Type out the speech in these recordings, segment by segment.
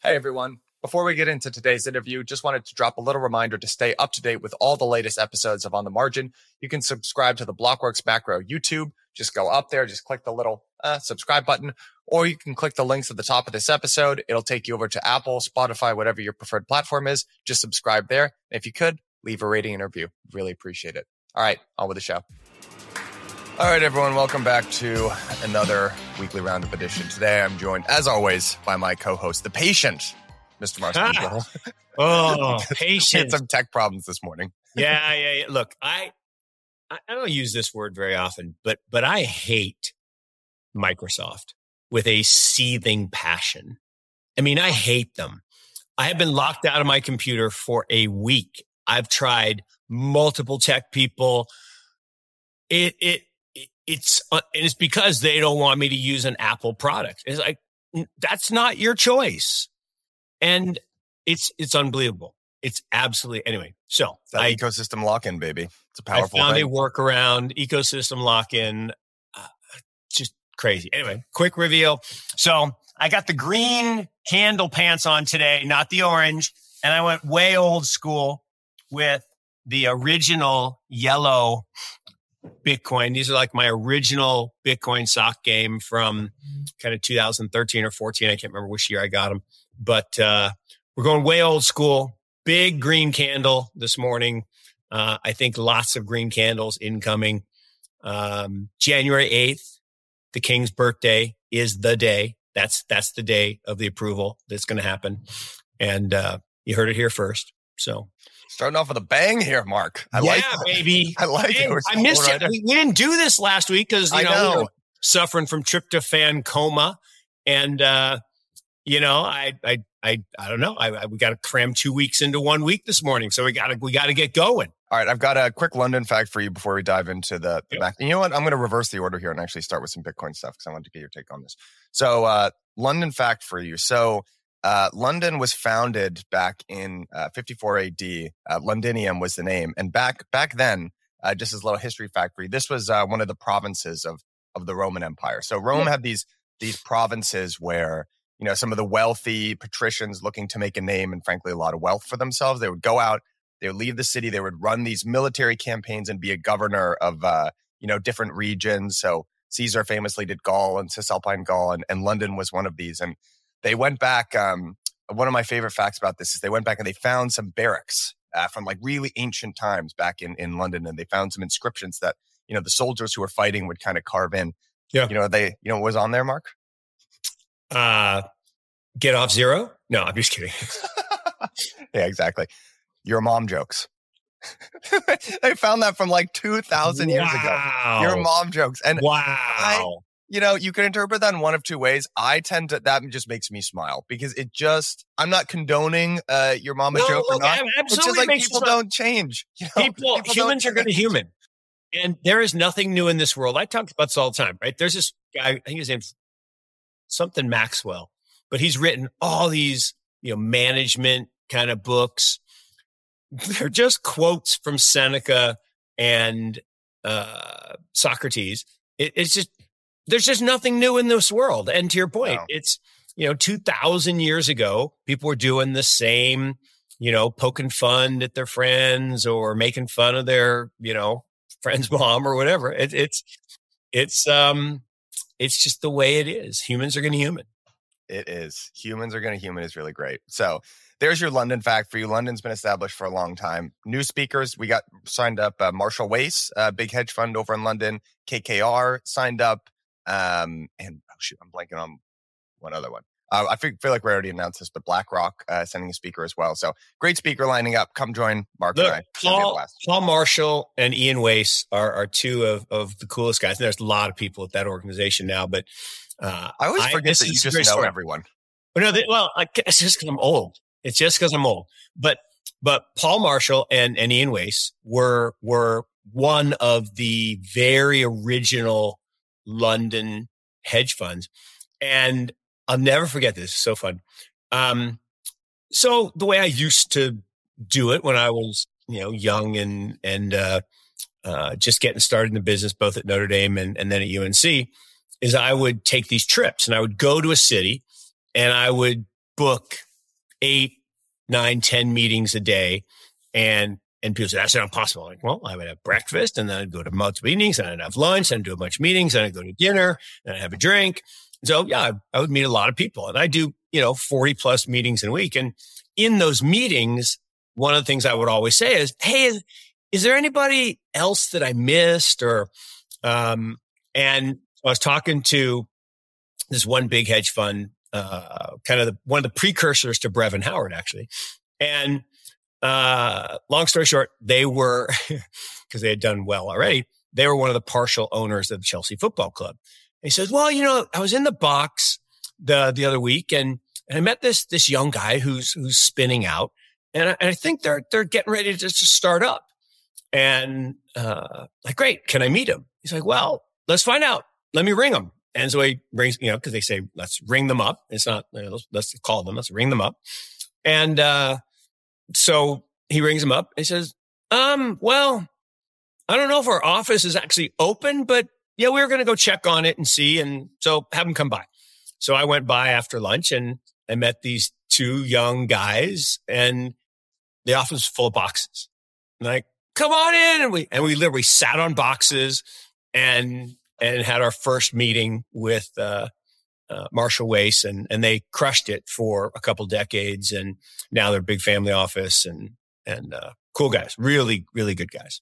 Hey everyone. Before we get into today's interview, just wanted to drop a little reminder to stay up to date with all the latest episodes of On the Margin. You can subscribe to the Blockworks Macro YouTube. Just go up there, just click the little uh, subscribe button, or you can click the links at the top of this episode. It'll take you over to Apple, Spotify, whatever your preferred platform is. Just subscribe there. And if you could, leave a rating and review. Really appreciate it. All right, on with the show. All right, everyone, welcome back to another weekly roundup edition. Today, I'm joined, as always, by my co-host, the patient, Mr. Marston. Oh, patient! Had some tech problems this morning. yeah, yeah, yeah. Look, I, I don't use this word very often, but but I hate Microsoft with a seething passion. I mean, I hate them. I have been locked out of my computer for a week. I've tried multiple tech people. It it- it's uh, and it's because they don't want me to use an Apple product. It's like that's not your choice, and it's it's unbelievable. It's absolutely anyway. So that I ecosystem lock-in, baby. It's a powerful I found thing. a workaround, ecosystem lock in. Uh, just crazy. Anyway, quick reveal. So I got the green candle pants on today, not the orange. And I went way old school with the original yellow Bitcoin. These are like my original Bitcoin sock game from kind of 2013 or 14. I can't remember which year I got them, but uh, we're going way old school. Big green candle this morning. Uh, I think lots of green candles incoming. Um, January 8th, the king's birthday is the day. That's, that's the day of the approval that's going to happen. And, uh, you heard it here first. So Starting off with a bang here, Mark. I yeah, like that. baby. I like it. I missed it. We, we didn't do this last week because, you I know, we suffering from tryptophan coma. And, uh, you know, I, I, I, I don't know. I, I we got to cram two weeks into one week this morning. So we got to, we got to get going. All right, I've got a quick London fact for you before we dive into the, the Yep. back. You know what? I'm going to reverse the order here and actually start with some Bitcoin stuff because I want to get your take on this. So, uh, London fact for you. So, uh, London was founded back in uh, 54 AD. Uh, Londinium was the name, and back back then, uh, just as a little history factory, this was uh, one of the provinces of of the Roman Empire. So Rome had these these provinces where you know some of the wealthy patricians looking to make a name and frankly a lot of wealth for themselves, they would go out they would leave the city. They would run these military campaigns and be a governor of, uh, you know, different regions. So Caesar famously did Gaul and Cisalpine Gaul, and, and London was one of these. And they went back. Um, one of my favorite facts about this is they went back and they found some barracks uh, from like really ancient times back in in London, and they found some inscriptions that you know the soldiers who were fighting would kind of carve in. Yeah. you know they you know what was on there, Mark. Uh, get off zero. No, I'm just kidding. yeah, exactly. Your mom jokes. they found that from like 2,000 years ago. Wow. Your mom jokes. And, Wow. You know, you can interpret that in one of two ways. I tend to, that just makes me smile because it just, I'm not condoning uh, your mama No, joke or not. ab- It's just absolutely like people don't change. You know? people, People humans are going to human. And there is nothing new in this world. I talk about this all the time, right? There's this guy, I think his name's something Maxwell, but he's written all these, you know, management kind of books. They're just quotes from Seneca and uh, Socrates. It, it's just, there's just nothing new in this world. And to your point, No. it's, you know, 2000 years ago, people were doing the same, you know, poking fun at their friends or making fun of their, you know, friend's mom or whatever. It, it's, it's, um, it's just the way it is. Humans are going to human. It is. Humans are going to human is really great. So there's your London fact for you. London's been established for a long time. New speakers, we got signed up. Uh, Marshall Wace, uh, big hedge fund over in London. KKR signed up. Um, and oh shoot, I'm blanking on one other one. Uh, I feel, feel like we already announced this, but BlackRock uh, sending a speaker as well. So great speaker lining up. Come join Mark Look, and I. It's gonna be a Paul. Paul Marshall and Ian Wace are, are two of, of the coolest guys. And there's a lot of people at that organization now, but, uh, I always forget this that you just know story. everyone. But no, they, well, I, it's just because I'm old. It's just because I'm old. But but Paul Marshall and, and Ian Wace were were one of the very original London hedge funds, and I'll never forget this. It's so fun. Um, so the way I used to do it when I was you know young and and uh, uh, just getting started in the business, both at Notre Dame and, and then at UNC, is I would take these trips and I would go to a city and I would book eight, nine, ten meetings a day. And and people say, that's not possible. Like, well, I would have breakfast and then I'd go to multiple meetings and I'd have lunch and do a bunch of meetings and I'd go to dinner and I'd have a drink. So yeah, I would meet a lot of people and I do, you know, 40 plus meetings in a week. And in those meetings, one of the things I would always say is, Hey, is, is there anybody else that I missed or, um, and I was talking to this one big hedge fund, uh, kind of the, one of the precursors to Brevan Howard actually. And uh, long story short, they were, because they had done well already, they were one of the partial owners of the Chelsea Football Club. And he says, well, you know, I was in the box the, the other week and, and I met this, this young guy who's, who's spinning out. And I, and I think they're, they're getting ready to, to start up. And, uh, like, great. Can I meet him? He's like, well, let's find out. Let me ring him. And so he rings, you know, cause they say, let's ring them up. It's not, you know, let's, let's call them. Let's ring them up. And, uh, so he rings him up. He says, um, well, I don't know if our office is actually open, but yeah, we were going to go check on it and see. And so have him come by. So I went by after lunch and I met these two young guys and the office was full of boxes. like, come on in. And we, and we literally sat on boxes and, and had our first meeting with, uh, uh, Marshall Wace and, and they crushed it for a couple decades. And now they're a big family office and, and, uh, cool guys, really, really good guys.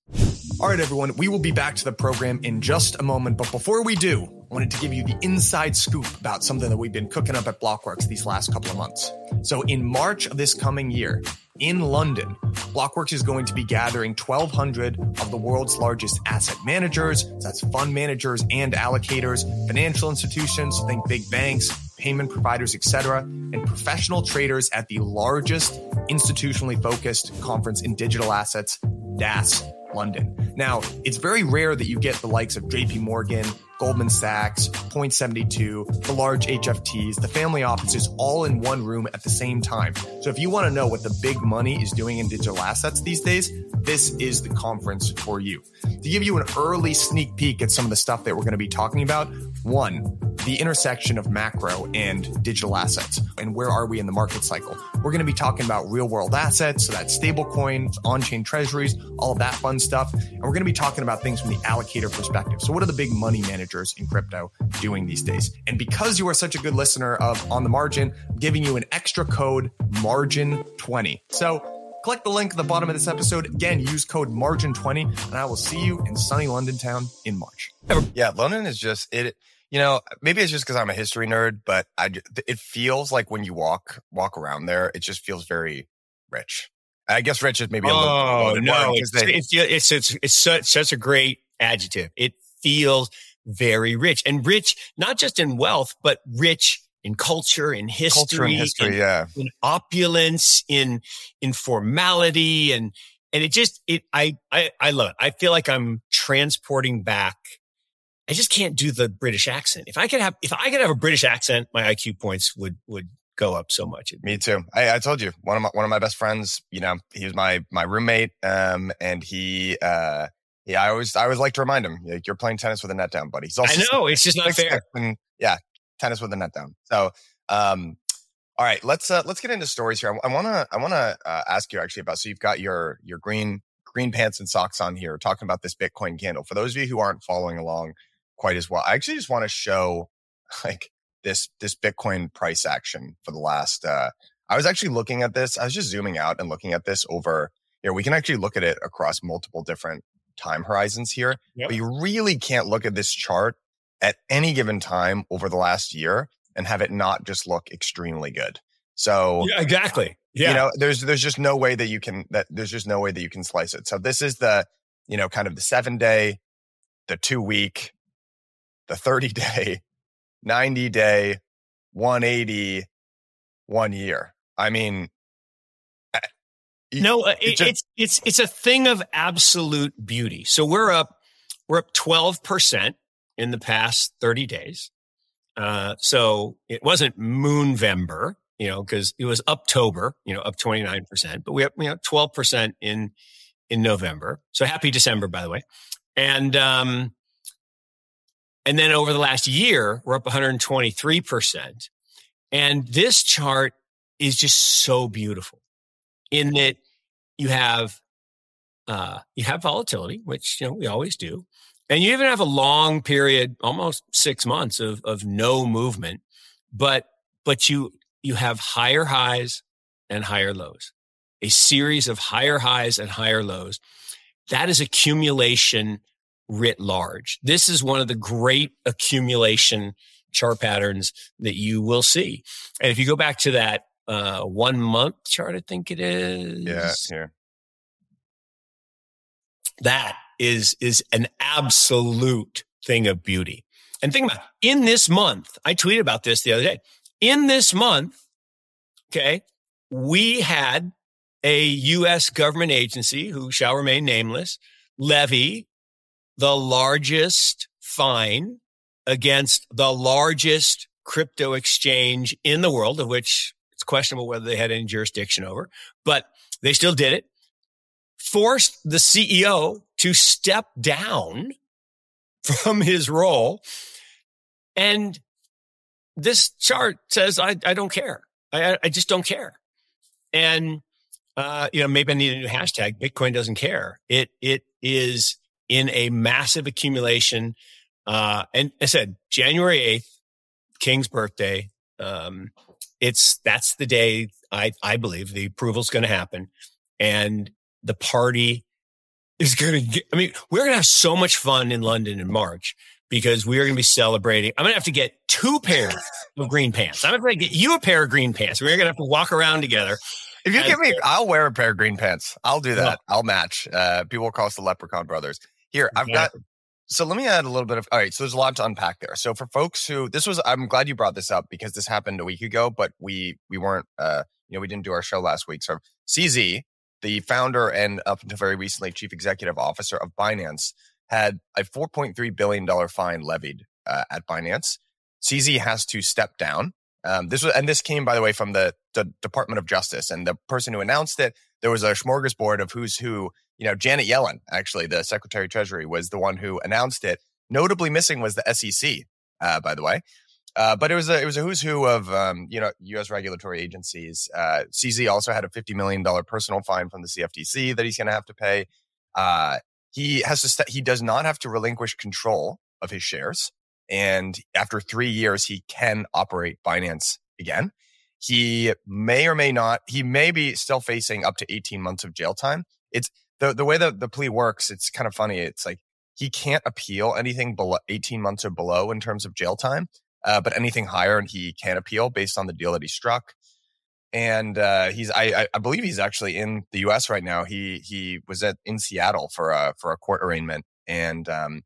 All right, everyone, we will be back to the program in just a moment. But before we do, I wanted to give you the inside scoop about something that we've been cooking up at Blockworks these last couple of months. So in March of this coming year, in London, Blockworks is going to be gathering 1,200 of the world's largest asset managers. So that's fund managers and allocators, financial institutions, think big banks, payment providers, etc., and professional traders at the largest institutionally focused conference in digital assets, DAS London. Now, it's very rare that you get the likes of JP Morgan, Goldman Sachs, Point 72, the large HFTs, the family offices all in one room at the same time. So if you want to know what the big money is doing in digital assets these days, this is the conference for you. To give you an early sneak peek at some of the stuff that we're going to be talking about, one, the intersection of macro and digital assets and where are we in the market cycle. We're going to be talking about real world assets, so that's stable coins, on chain treasuries, all of that fun stuff. And we're going to be talking about things from the allocator perspective. So what are the big money managers in crypto doing these days? And because you are such a good listener of On the Margin, I'm giving you an extra code margin20. So click the link at the bottom of this episode. Again, use code margin20 and I will see you in sunny London town in March. Yeah, London is just it you know, maybe it's just because I'm a history nerd, but I it feels like when you walk walk around there, it just feels very rich. I guess rich is maybe a little. Oh no, it's, they, it's, it's, it's it's such such a great adjective. It feels very rich and rich, not just in wealth, but rich in culture, in history, culture and history, in, yeah, in opulence, in in formality, and and it just it I I I love it. I feel like I'm transporting back I just can't do the British accent. If I could have, if I could have a British accent, my IQ points would, would go up so much. Me too. I, I told you one of my, one of my best friends, you know, he was my, my roommate. Um, and he, uh, yeah, I always, I always like to remind him, like, you're playing tennis with a net down, buddy. He's also, I know it's just not fair. And, yeah. Tennis with a net down. So, um, all right, let's, uh, let's get into stories here. I, I want to, I want to, uh, ask you actually about, so you've got your, your green, green pants and socks on here talking about this Bitcoin candle. For those of you who aren't following along, quite as well. I actually just want to show like this this Bitcoin price action for the last uh I was actually looking at this. I was just zooming out and looking at this over here. We can actually look at it across multiple different time horizons here. Yep. But you really can't look at this chart at any given time over the last year and have it not just look extremely good. So yeah, exactly. Yeah. You know, there's there's just no way that you can that there's just no way that you can slice it. So this is the, you know, kind of the seven day, the two week, the 30 day, 90 day, 180, one year. I mean, no, uh, it, just, it's, it's, it's a thing of absolute beauty. So we're up, we're up 12% in the past 30 days. Uh, so it wasn't Moonvember, you know, cause it was October, you know, up 29%, but we have, you know, 12% in, in November. So happy December, by the way. And, um, and then over the last year, we're up 123%. And this chart is just so beautiful in that you have uh, you have volatility, which you know we always do, and you even have a long period, almost six months of of no movement, but but you you have higher highs and higher lows, a series of higher highs and higher lows. That is accumulation writ large. This is one of the great accumulation chart patterns that you will see. And if you go back to that uh, one month chart, I think it is. Yeah, here. That is is an absolute thing of beauty. And think about it. in this month, I tweeted about this the other day. In this month, okay, we had a U.S. government agency who shall remain nameless levy the largest fine against the largest crypto exchange in the world, of which it's questionable whether they had any jurisdiction over, but they still did it, forced the CEO to step down from his role. And this chart says, I, I don't care. I, I just don't care. And, uh, you know, maybe I need a new hashtag. Bitcoin doesn't care. It, it is in a massive accumulation. Uh, and I said January 8th, King's birthday. Um, it's, that's the day I, I believe the approval is going to happen and the party is going to I mean, we're going to have so much fun in London in March because we are going to be celebrating. I'm going to have to get two pairs of green pants. I'm going to get you a pair of green pants. We're going to have to walk around together. If you give me, I'll wear a pair of green pants. I'll do that. I'll match. Uh, people call us the Leprechaun Brothers. Here, I've got. So let me add a little bit of. All right, so there's a lot to unpack there. So for folks who this was, I'm glad you brought this up because this happened a week ago, but we we weren't. uh You know, we didn't do our show last week. So CZ, the founder and up until very recently chief executive officer of Binance, had a 4.3 billion dollar fine levied uh, at Binance. CZ has to step down. Um, this was, and this came, by the way, from the, the Department of Justice, and the person who announced it. There was a smorgasbord of who's who you know, Janet Yellen, actually, the Secretary of Treasury, was the one who announced it. Notably missing was the SEC, uh, by the way. Uh, but it was a it was a who's who of um, you know U.S. regulatory agencies. Uh, CZ also had a fifty million dollar personal fine from the CFTC that he's going to have to pay. Uh, he has to st- he does not have to relinquish control of his shares, and after three years, he can operate Binance again. He may or may not. He may be still facing up to eighteen months of jail time. It's the the way that the plea works, it's kind of funny. It's like he can't appeal anything below 18 months or below in terms of jail time, uh, but anything higher, and he can appeal based on the deal that he struck. And uh, he's, I, I believe he's actually in the U.S. right now. He he was at in Seattle for a for a court arraignment, and um,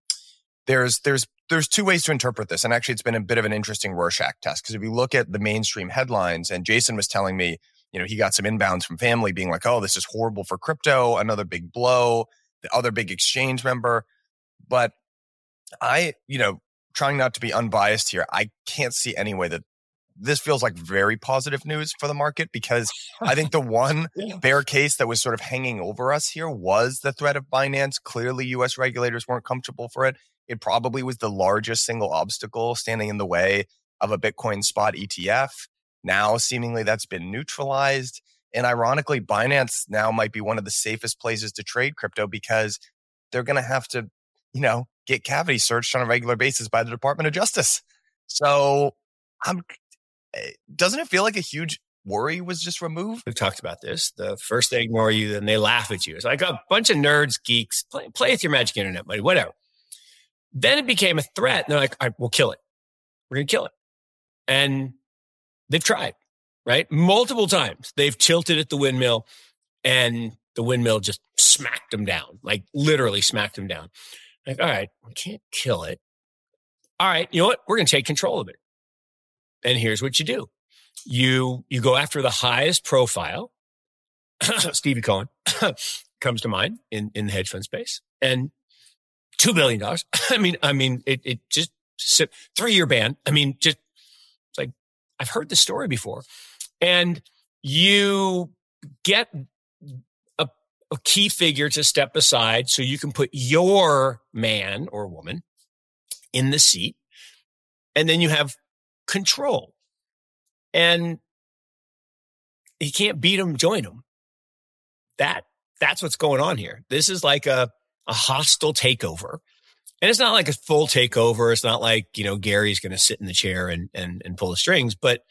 there's there's there's two ways to interpret this, and actually, it's been a bit of an interesting Rorschach test because if you look at the mainstream headlines, and Jason was telling me you know, he got some inbounds from family being like, oh, this is horrible for crypto, another big blow, the other big exchange member. But I, you know, trying not to be unbiased here, I can't see any way that this feels like very positive news for the market because I think the one bear case that was sort of hanging over us here was the threat of Binance. Clearly, US regulators weren't comfortable for it. It probably was the largest single obstacle standing in the way of a Bitcoin spot ETF. Now, seemingly that's been neutralized. And ironically, Binance now might be one of the safest places to trade crypto because they're going to have to, you know, get cavity searched on a regular basis by the Department of Justice. So, I'm, eh, doesn't it feel like a huge worry was just removed? We've talked about this. The first they ignore you, then they laugh at you. It's like a bunch of nerds, geeks, play, play with your magic internet money, whatever. Then it became a threat. And they're like, all right, we'll kill it. We're going to kill it. And They've tried, right? Multiple times. They've tilted at the windmill and the windmill just smacked them down, like literally smacked them down. Like, all right, we can't kill it. All right, you know what? We're going to take control of it. And here's what you do. You, you go after the highest profile. Stevie Cohen comes to mind in, in the hedge fund space and $2 billion. I mean, I mean, it, it just three year ban. I mean, just I've heard this story before. And you get a, a key figure to step aside so you can put your man or woman in the seat. And then you have control. And he can't beat him, join him. That that's what's going on here. This is like a a hostile takeover. And it's not like a full takeover. It's not like, you know, Gary's going to sit in the chair and, and, and pull the strings, but,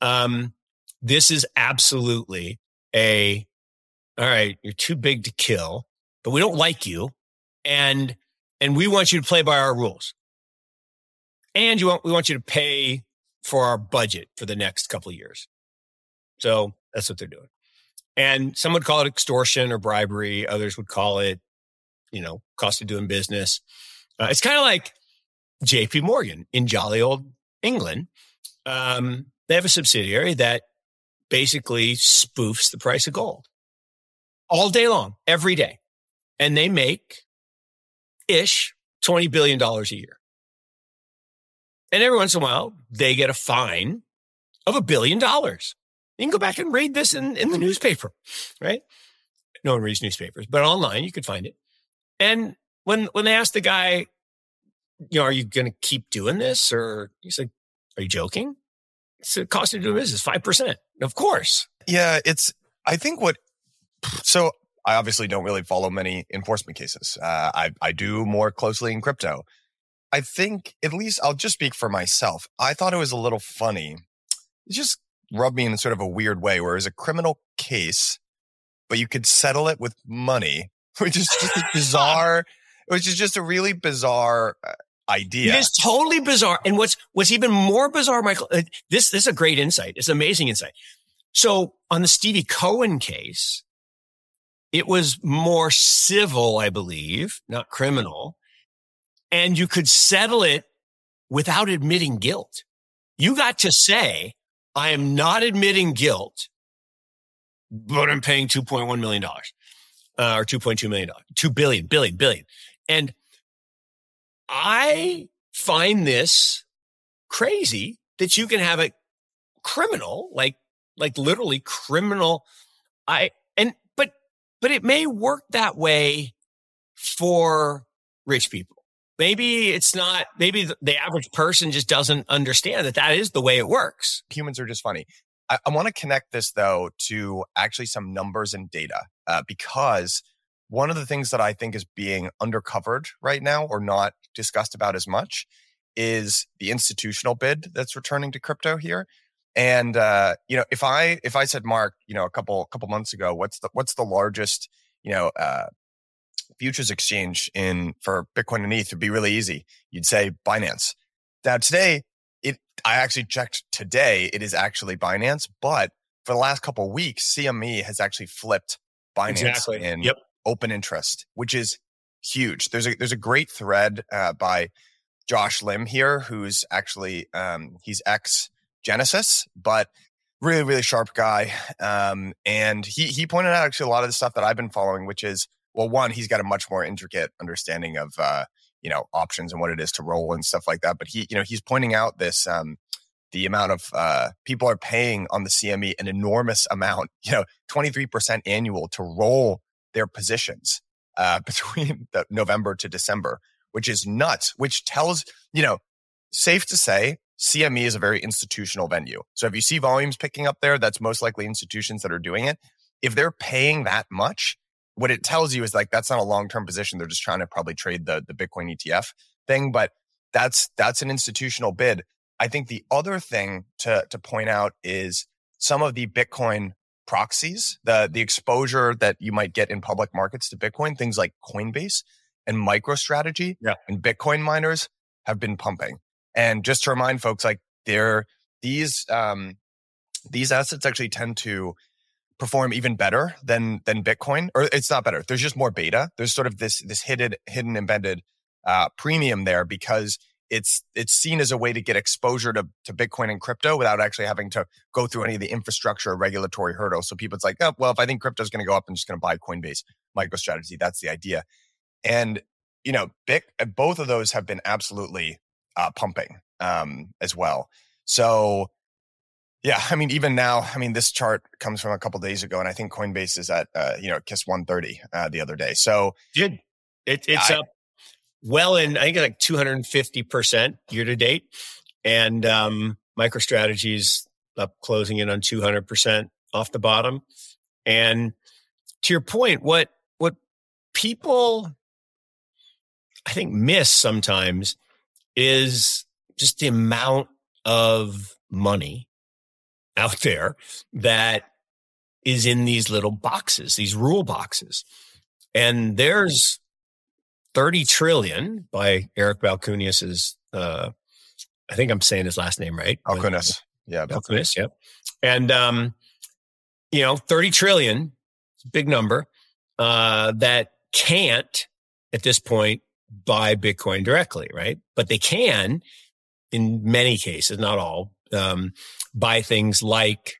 um, this is absolutely a, all right, you're too big to kill, but we don't like you. And, and we want you to play by our rules. And you want, we want you to pay for our budget for the next couple of years. So that's what they're doing. And some would call it extortion or bribery. Others would call it, you know, cost of doing business. Uh, it's kind of like JP Morgan in jolly old England. Um, they have a subsidiary that basically spoofs the price of gold all day long, every day. And they make ish $20 billion a year. And every once in a while, they get a fine of a billion dollars. You can go back and read this in, in the newspaper, right? No one reads newspapers, but online you could find it. And when when they asked the guy, you know, are you going to keep doing this? Or he's like, are you joking? It's the cost of doing business, five percent. Of course. Yeah, it's. I think what. So I obviously don't really follow many enforcement cases. Uh, I I do more closely in crypto. I think at least I'll just speak for myself. I thought it was a little funny. It just rubbed me in sort of a weird way, where it's a criminal case, but you could settle it with money, which is just bizarre which is just a really bizarre uh, idea. It is totally bizarre. And what's what's even more bizarre, Michael, uh, this this is a great insight. It's amazing insight. So on the Stevie Cohen case, it was more civil, I believe, not criminal. And you could settle it without admitting guilt. You got to say, I am not admitting guilt, but I'm paying $2.1 million uh, or $2.2 million, 2 billion, billion, billion. And I find this crazy that you can have a criminal, like, like literally criminal. I, and, but, but it may work that way for rich people. Maybe it's not, maybe the average person just doesn't understand that that is the way it works. Humans are just funny. I, I want to connect this though to actually some numbers and data uh, because one of the things that I think is being undercovered right now or not discussed about as much is the institutional bid that's returning to crypto here. And uh, you know, if I if I said Mark, you know, a couple couple months ago, what's the what's the largest, you know, uh, futures exchange in for Bitcoin and ETH would be really easy. You'd say Binance. Now today, it I actually checked today, it is actually Binance, but for the last couple weeks, CME has actually flipped Binance Exactly. in Yep. Open interest, which is huge. There's a there's a great thread uh, by Josh Lim here, who's actually um, he's ex Genesis, but really really sharp guy. Um, and he he pointed out actually a lot of the stuff that I've been following, which is well, one he's got a much more intricate understanding of uh, you know options and what it is to roll and stuff like that. But he you know he's pointing out this. Um, the amount of uh, people are paying on the CME an enormous amount, you know, 23% annual to roll their positions uh, between November to December, which is nuts, which tells, you know, safe to say CME is a very institutional venue. So if you see volumes picking up there, that's most likely institutions that are doing it. If they're paying that much, what it tells you is like that's not a long-term position. They're just trying to probably trade the the Bitcoin ETF thing, but that's that's an institutional bid. I think the other thing to to point out is some of the Bitcoin proxies, the the exposure that you might get in public markets to Bitcoin, things like Coinbase and MicroStrategy Yeah. and Bitcoin miners have been pumping. And just to remind folks, like they're these um these assets actually tend to perform even better than than Bitcoin, or it's not better. There's just more beta. There's sort of this this hidden hidden embedded uh, premium there because it's it's seen as a way to get exposure to to Bitcoin and crypto without actually having to go through any of the infrastructure or regulatory hurdles. So people, it's like, oh, well, if I think crypto is going to go up, I'm just going to buy Coinbase, MicroStrategy. That's the idea. And you know, Bic, both of those have been absolutely uh, pumping um, as well. So yeah, I mean, even now, I mean, this chart comes from a couple days ago, and I think Coinbase is at uh, you know kiss 130 uh, the other day. So Good. It, it's I- up well in, I think like 250% year to date. And um, MicroStrategy's up closing in on 200% off the bottom. And to your point, what what people I think miss sometimes is just the amount of money out there that is in these little boxes, these rule boxes. And there's 30 trillion by Eric Balchunas' uh, I think I'm saying his last name right. Balchunas. Yeah. Balchunas. Yep. And, um, you know, 30 trillion, big number, uh, that can't at this point buy Bitcoin directly, right? But they can in many cases, not all, um, buy things like,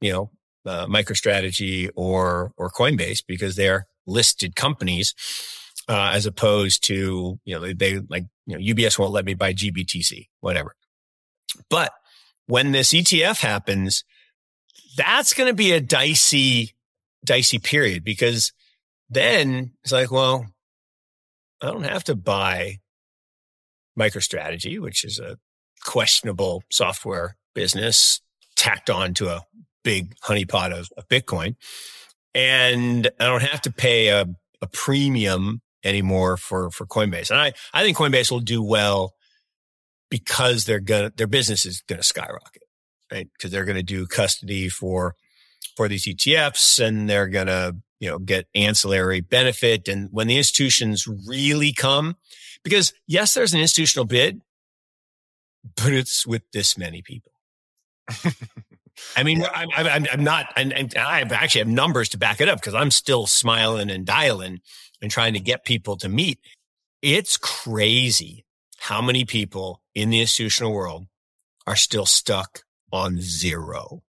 you know, uh, MicroStrategy or, or Coinbase because they're listed companies, uh, as opposed to, you know, they, they like, you know, UBS won't let me buy GBTC, whatever. But when this ETF happens, that's going to be a dicey, dicey period because then it's like, well, I don't have to buy MicroStrategy, which is a questionable software business tacked on to a big honeypot of, of Bitcoin. And I don't have to pay a, a premium anymore for, for Coinbase. And I, I think Coinbase will do well because they're gonna, their business is going to skyrocket, right? Because they're going to do custody for, for these ETFs and they're going to, you know, get ancillary benefit. And when the institutions really come, because yes, there's an institutional bid, but it's with this many people. I mean, yeah. I'm, I'm, I'm, not, and, and I actually have numbers to back it up because I'm still smiling and dialing and trying to get people to meet. It's crazy how many people in the institutional world are still stuck on zero,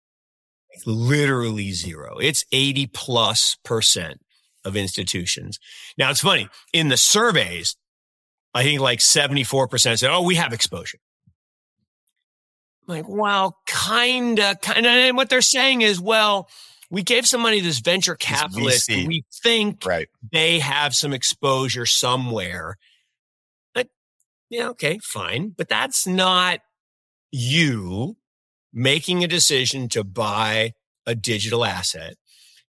literally zero. It's 80 plus percent of institutions. Now it's funny in the surveys, I think like 74% said, Oh, we have exposure. I'm like, well, kinda, kinda. And what they're saying is, well, we gave some money to this venture capitalist. We think right. they have some exposure somewhere. But yeah, okay, fine. But that's not you making a decision to buy a digital asset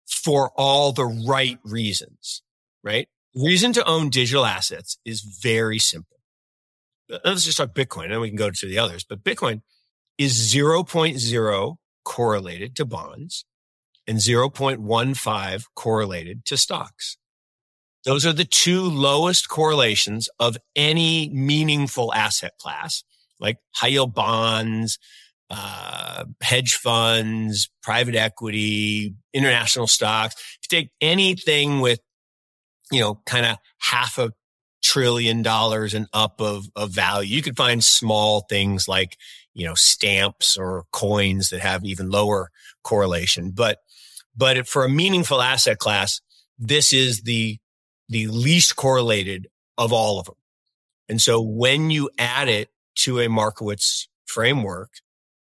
for all the right reasons, right? Reason to own digital assets is very simple. Let's just talk Bitcoin and then we can go to the others. But Bitcoin is 0.0 correlated to bonds and 0.15 correlated to stocks. Those are the two lowest correlations of any meaningful asset class, like high yield bonds, uh, hedge funds, private equity, international stocks. If you take anything with, you know, kind of half a trillion dollars and up of, of value, you could find small things like, you know, stamps or coins that have even lower correlation. But, but for a meaningful asset class, this is the, the least correlated of all of them. And so when you add it to a Markowitz framework,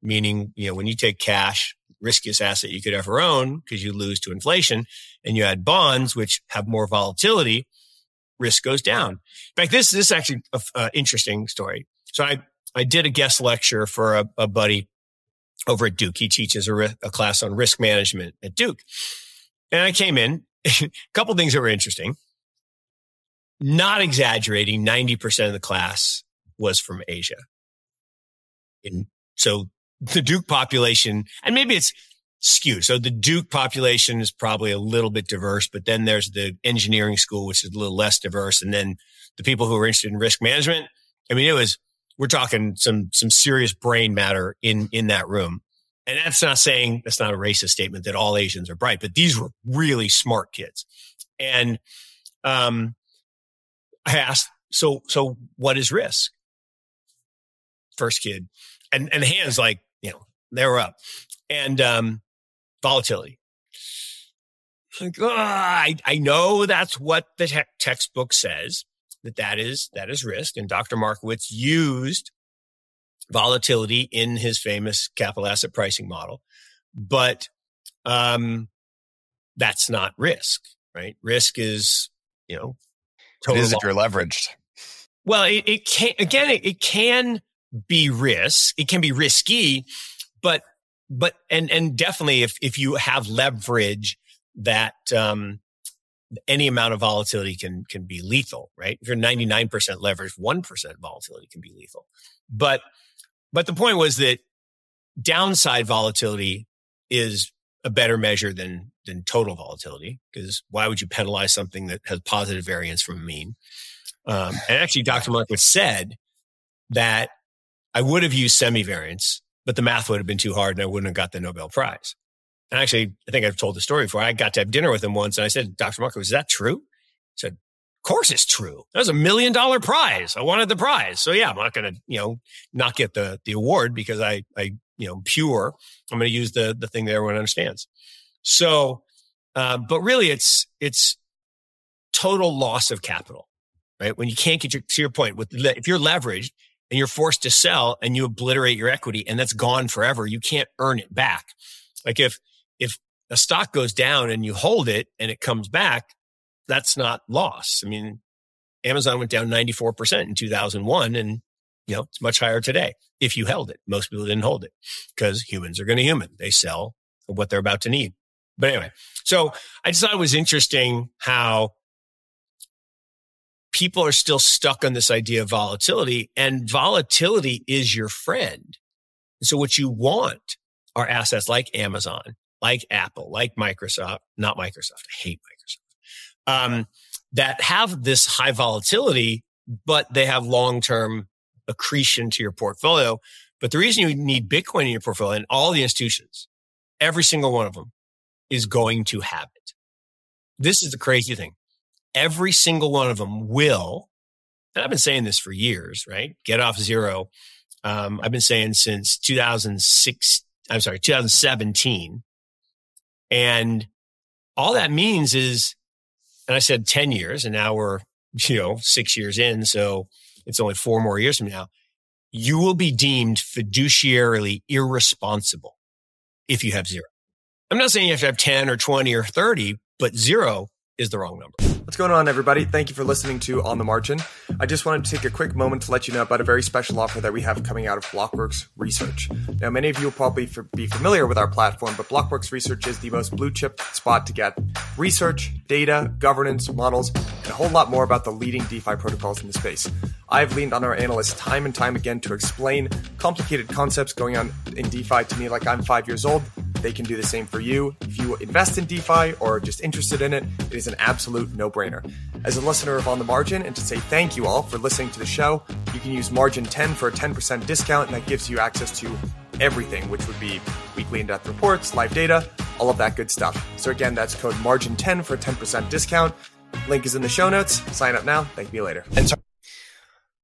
meaning, you know, when you take cash, riskiest asset you could ever own because you lose to inflation and you add bonds, which have more volatility, risk goes down. In fact, this, this is actually an interesting story. So I, I did a guest lecture for a, a buddy over at Duke. He teaches a, a, class on risk management at Duke. And I came in, a couple things that were interesting. Not exaggerating, 90% of the class was from Asia. And so the Duke population, and maybe it's skewed. So the Duke population is probably a little bit diverse, but then there's the engineering school, which is a little less diverse. And then the people who are interested in risk management. I mean, it was we're talking some some serious brain matter in in that room. And that's not saying that's not a racist statement that all Asians are bright, but these were really smart kids. And um, I asked, so so what is risk? First kid, and and hands like you know they were up, and um, volatility. Like, oh, I I know that's what the te- textbook says, that that is that is risk. And Dr. Markowitz used volatility in his famous capital asset pricing model, but um, that's not risk, right? Risk is you know total it is if you're leveraged. Well, it, it can again. It, it can be risk. It can be risky, but but and and definitely if if you have leverage that um any amount of volatility can can be lethal, right? If you're 99% leveraged, 1% volatility can be lethal. But but the point was that downside volatility is a better measure than than total volatility because why would you penalize something that has positive variance from a mean? Um, and actually, Dr. Markowitz said that I would have used semivariance, but the math would have been too hard and I wouldn't have got the Nobel Prize. And actually, I think I've told the story before. I got to have dinner with him once and I said, Dr. Markowitz, is that true? He said, of course it's true. That was a million dollar prize. I wanted the prize. So yeah, I'm not going to, you know, not get the, the award because I, I, you know, pure. I'm going to use the, the thing that everyone understands. So, uh, but really it's, it's total loss of capital, right? When you can't get your, to your point with, if you're leveraged and you're forced to sell and you obliterate your equity and that's gone forever, you can't earn it back. Like if, if a stock goes down and you hold it and it comes back, that's not loss. I mean, Amazon went down 94% in 2001 and you know, it's much higher today if you held it. Most people didn't hold it because humans are going to human. They sell what they're about to need. But anyway, so I just thought it was interesting how people are still stuck on this idea of volatility and volatility is your friend. So what you want are assets like Amazon like Apple, like Microsoft, not Microsoft. I hate Microsoft. Um, that have this high volatility, but they have long-term accretion to your portfolio. But the reason you need Bitcoin in your portfolio and all the institutions, every single one of them is going to have it. This is the crazy thing. Every single one of them will, and I've been saying this for years, right? Get off zero. Um, I've been saying since 2006, I'm sorry, 2017 and all that means is, and I said 10 years and now we're, you know, six years in. So it's only four more years from now. You will be deemed fiduciarily irresponsible if you have zero. I'm not saying you have to have 10 or 20 or 30, but zero is the wrong number. What's going on, everybody? Thank you for listening to On the Margin. I just wanted to take a quick moment to let you know about a very special offer that we have coming out of Blockworks Research. Now, many of you will probably be familiar with our platform, but Blockworks Research is the most blue chip spot to get research, data, governance, models, and a whole lot more about the leading DeFi protocols in the space. I've leaned on our analysts time and time again to explain complicated concepts going on in DeFi to me like I'm five years old they can do the same for you. If you invest in DeFi or are just interested in it, it is an absolute no brainer. As a listener of On the Margin, and to say thank you all for listening to the show, you can use Margin 10 for a 10% discount, and that gives you access to everything, which would be weekly in depth reports, live data, all of that good stuff. So, again, that's code Margin 10 for a 10% discount. Link is in the show notes. Sign up now. Thank you later. And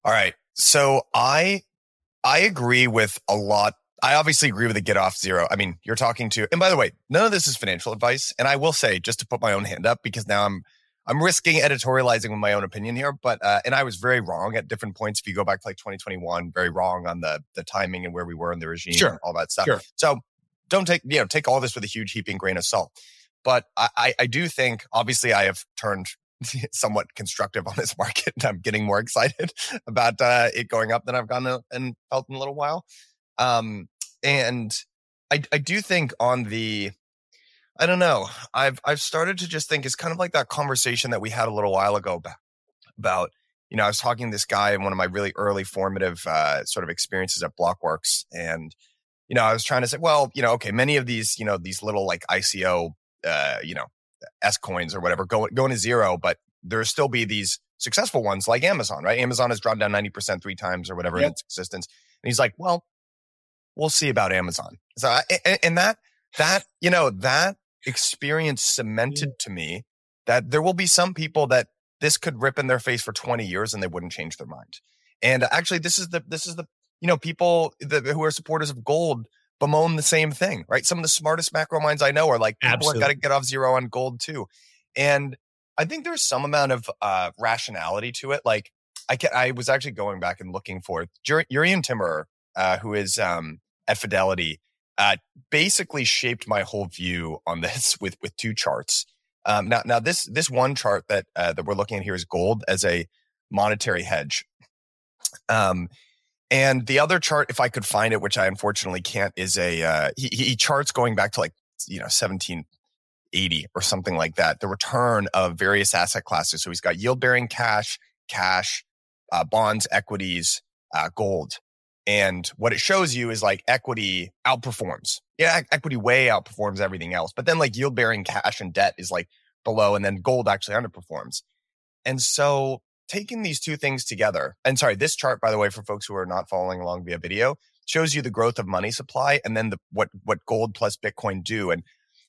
all right. So I I agree with a lot I obviously agree with the get off zero. I mean, you're talking to, and by the way, none of this is financial advice. And I will say, just to put my own hand up, because now I'm, I'm risking editorializing with my own opinion here, but, uh, and I was very wrong at different points. If you go back to like 2021, very wrong on the, the timing and where we were in the regime, sure. all that stuff. Sure. So don't take, you know, take all this with a huge heaping grain of salt. But I, I do think, obviously, I have turned somewhat constructive on this market. And I'm getting more excited about uh, it going up than I've gone and felt in a little while. Um, and I, I do think on the, I don't know, I've, I've started to just think it's kind of like that conversation that we had a little while ago about, about you know, I was talking to this guy in one of my really early formative uh, sort of experiences at Blockworks. And, you know, I was trying to say, well, you know, okay, many of these, you know, these little like ICO, uh, you know, S coins or whatever going going to zero, but there still be these successful ones like Amazon, right? Amazon has dropped down 90% three times or whatever yep. in its existence. And he's like, well, we'll see about Amazon. So, and that, that, you know, that experience cemented to me that there will be some people that this could rip in their face for 20 years and they wouldn't change their mind. And actually, this is the, this is the, you know, people that, who are supporters of gold bemoan the same thing, right? Some of the smartest macro minds I know are like, people got to get off zero on gold too. And I think there's some amount of uh, rationality to it. Like I can, I was actually going back and looking for Jurrien Timmer uh, who is um, at Fidelity, uh, basically shaped my whole view on this with with two charts. Um, now, now this this one chart that uh, that we're looking at here is gold as a monetary hedge. Um, And the other chart, if I could find it, which I unfortunately can't, is a uh, he, he charts going back to like you know 1780 or something like that. The return of various asset classes. So he's got yield bearing cash, cash, uh, bonds, equities, uh, gold. And what it shows you is like equity outperforms. Yeah, equity way outperforms everything else. But then like yield bearing cash and debt is like below, and then gold actually underperforms. And so taking these two things together, and sorry, this chart, by the way, for folks who are not following along via video, shows you the growth of money supply and then the what what gold plus Bitcoin do. And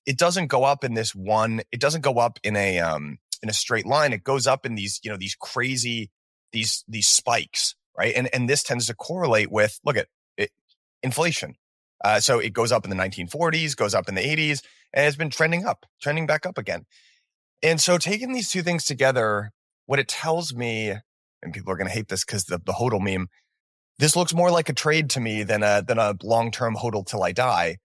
it doesn't go up in this one, it doesn't go up in a um in a straight line. It goes up in these, you know, these crazy, these these spikes right? And and this tends to correlate with look at it, inflation. Uh, so it goes up in the 1940s, goes up in the 80s, and it's been trending up, trending back up again. And so taking these two things together, what it tells me, and people are going to hate this because the the hodl meme, this looks more like a trade to me than a than a long term hodl till I die.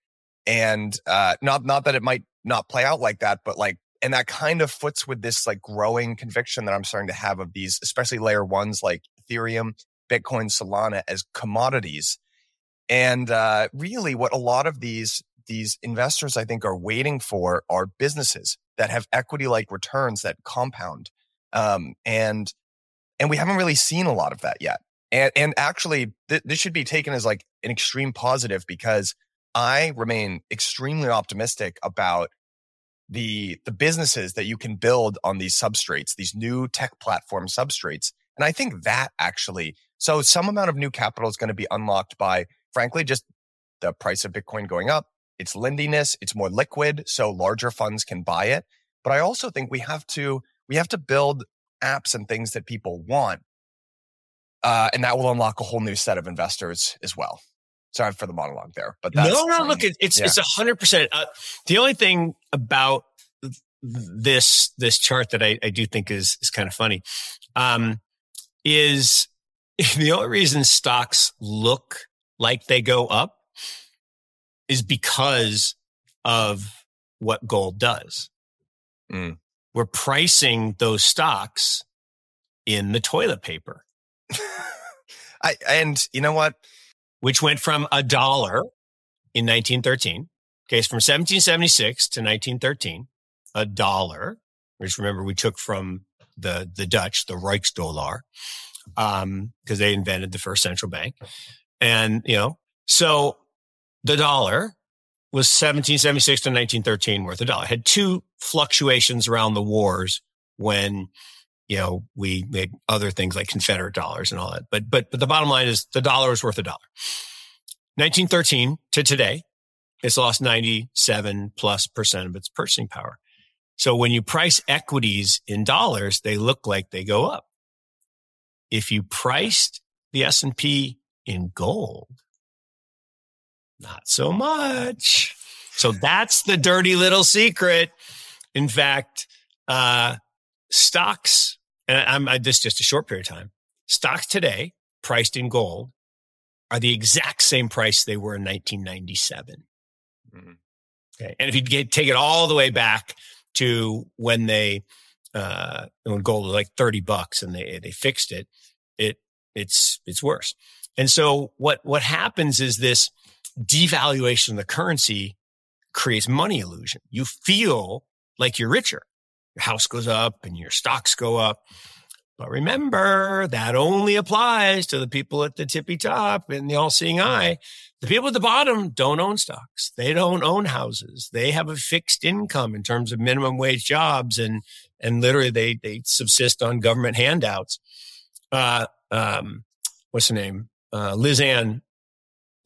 And uh, not not that it might not play out like that, but like and that kind of foots with this like growing conviction that I'm starting to have of these, especially layer ones like Ethereum Bitcoin, Solana as commodities. And uh, really, what a lot of these these investors, I think, are waiting for are businesses that have equity like returns that compound. Um, and and we haven't really seen a lot of that yet. And and actually, th- this should be taken as like an extreme positive because I remain extremely optimistic about the the businesses that you can build on these substrates, these new tech platform substrates. And I think that actually so some amount of new capital is going to be unlocked by, frankly, just the price of Bitcoin going up. Its lendiness, it's more liquid, so larger funds can buy it. But I also think we have to we have to build apps and things that people want, uh, and that will unlock a whole new set of investors as well. Sorry for the monologue there, but no, no, look, it's yeah. it's a hundred percent. Uh, the only thing about this this chart that I, I do think is is kind of funny um, is the only reason stocks look like they go up is because of what gold does. Mm. We're pricing those stocks in the toilet paper. I and you know what? Which went from a dollar in 1913. Okay, it's from 1776 to 1913, a dollar, which remember we took from the the Dutch, the Rijksdollar, um, because they invented the first central bank. And, you know, so the dollar was 1776 to 1913 worth a dollar. Had two fluctuations around the wars when, you know, we made other things like Confederate dollars and all that. But, but, but the bottom line is the dollar is worth a dollar. 1913 to today, it's lost 97 plus percent of its purchasing power. So when you price equities in dollars, they look like they go up. If you priced the S&P in gold, not so much. So that's the dirty little secret. In fact, uh, stocks, and I'm I, this just a short period of time. Stocks today, priced in gold, are the exact same price they were in 1997. Mm-hmm. Okay, and if you get, take it all the way back to when they uh, when gold was like 30 bucks and they, they fixed it, it, it's, it's worse. And so what, what happens is this devaluation of the currency creates money illusion. You feel like you're richer. Your house goes up and your stocks go up. But remember, that only applies to the people at the tippy top and the all seeing eye. The people at the bottom don't own stocks. They don't own houses. They have a fixed income in terms of minimum wage jobs and, and literally they, they subsist on government handouts. Uh, um, what's her name? Uh, Liz Ann.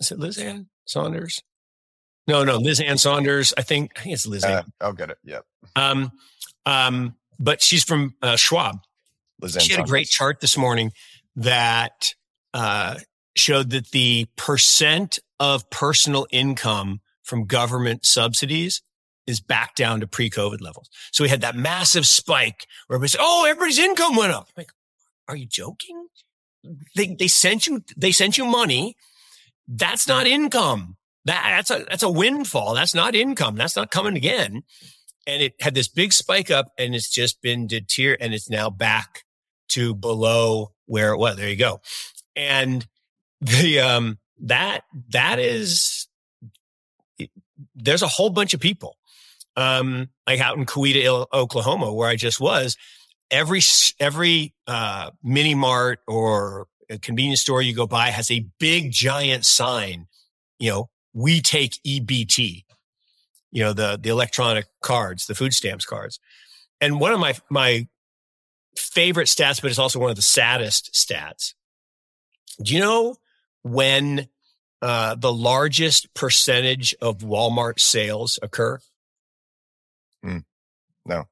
Is it Liz Ann Sonders? No, no, Liz Ann Sonders. I think, I think it's Liz. Uh, I'll get it. Yep. Um, um, but she's from uh, Schwab. Liz Ann she had Sonders. a great chart this morning that uh, showed that the percent of personal income from government subsidies is back down to pre-COVID levels. So we had that massive spike where it was, oh, everybody's income went up. I'm like, are you joking? They, they sent you, they sent you money. That's not income. That, that's a, that's a windfall. That's not income. That's not coming again. And it had this big spike up and it's just been deter and it's now back to below where it was. There you go. And the um that that is there's a whole bunch of people um like out in Coweta, Oklahoma, where I just was. Every every uh, mini mart or a convenience store you go by has a big giant sign. You know, we take EBT. You know the the electronic cards, the food stamps cards. And one of my my favorite stats, but it's also one of the saddest stats. Do you know when uh, the largest percentage of Walmart sales occur? Mm, no.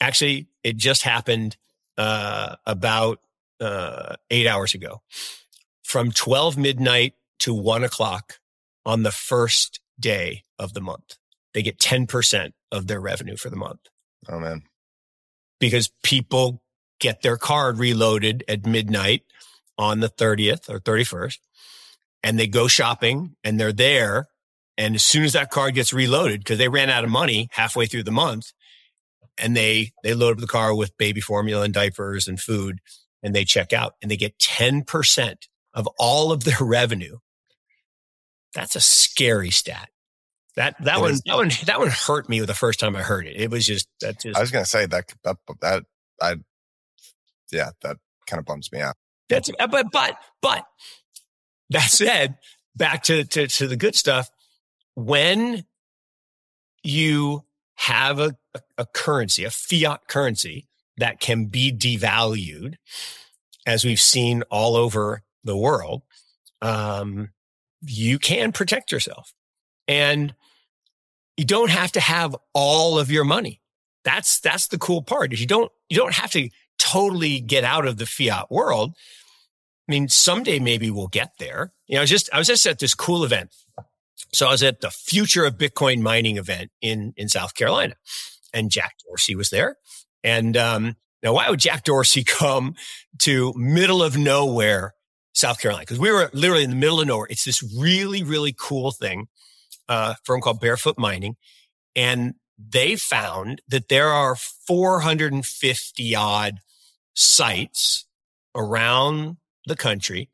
Actually, it just happened uh, about uh, eight hours ago. From 12 midnight to one o'clock on the first day of the month, they get 10% of their revenue for the month. Oh, man. Because people get their card reloaded at midnight on the 30th or 31st and they go shopping and they're there. And as soon as that card gets reloaded, because they ran out of money halfway through the month and they, they load up the car with baby formula and diapers and food and they check out and they get 10% of all of their revenue. That's a scary stat. That that it one is, that one that one hurt me the first time I heard it. It was just that just I was gonna say that that that I yeah, that kind of bums me out. That's uh, but but but that said, back to, to, to the good stuff. When you have a, a currency, a fiat currency that can be devalued, as we've seen all over the world, um, you can protect yourself. And you don't have to have all of your money. That's, that's the cool part is you don't, you don't have to totally get out of the fiat world. I mean, someday maybe we'll get there. You know, I was just, I was just at this cool event. So I was at the future of Bitcoin mining event in, in South Carolina and Jack Dorsey was there. And, um, now why would Jack Dorsey come to middle of nowhere, South Carolina? Cause we were literally in the middle of nowhere. It's this really, really cool thing, uh, firm called Barefoot Mining. And they found that there are 450 odd sites around the country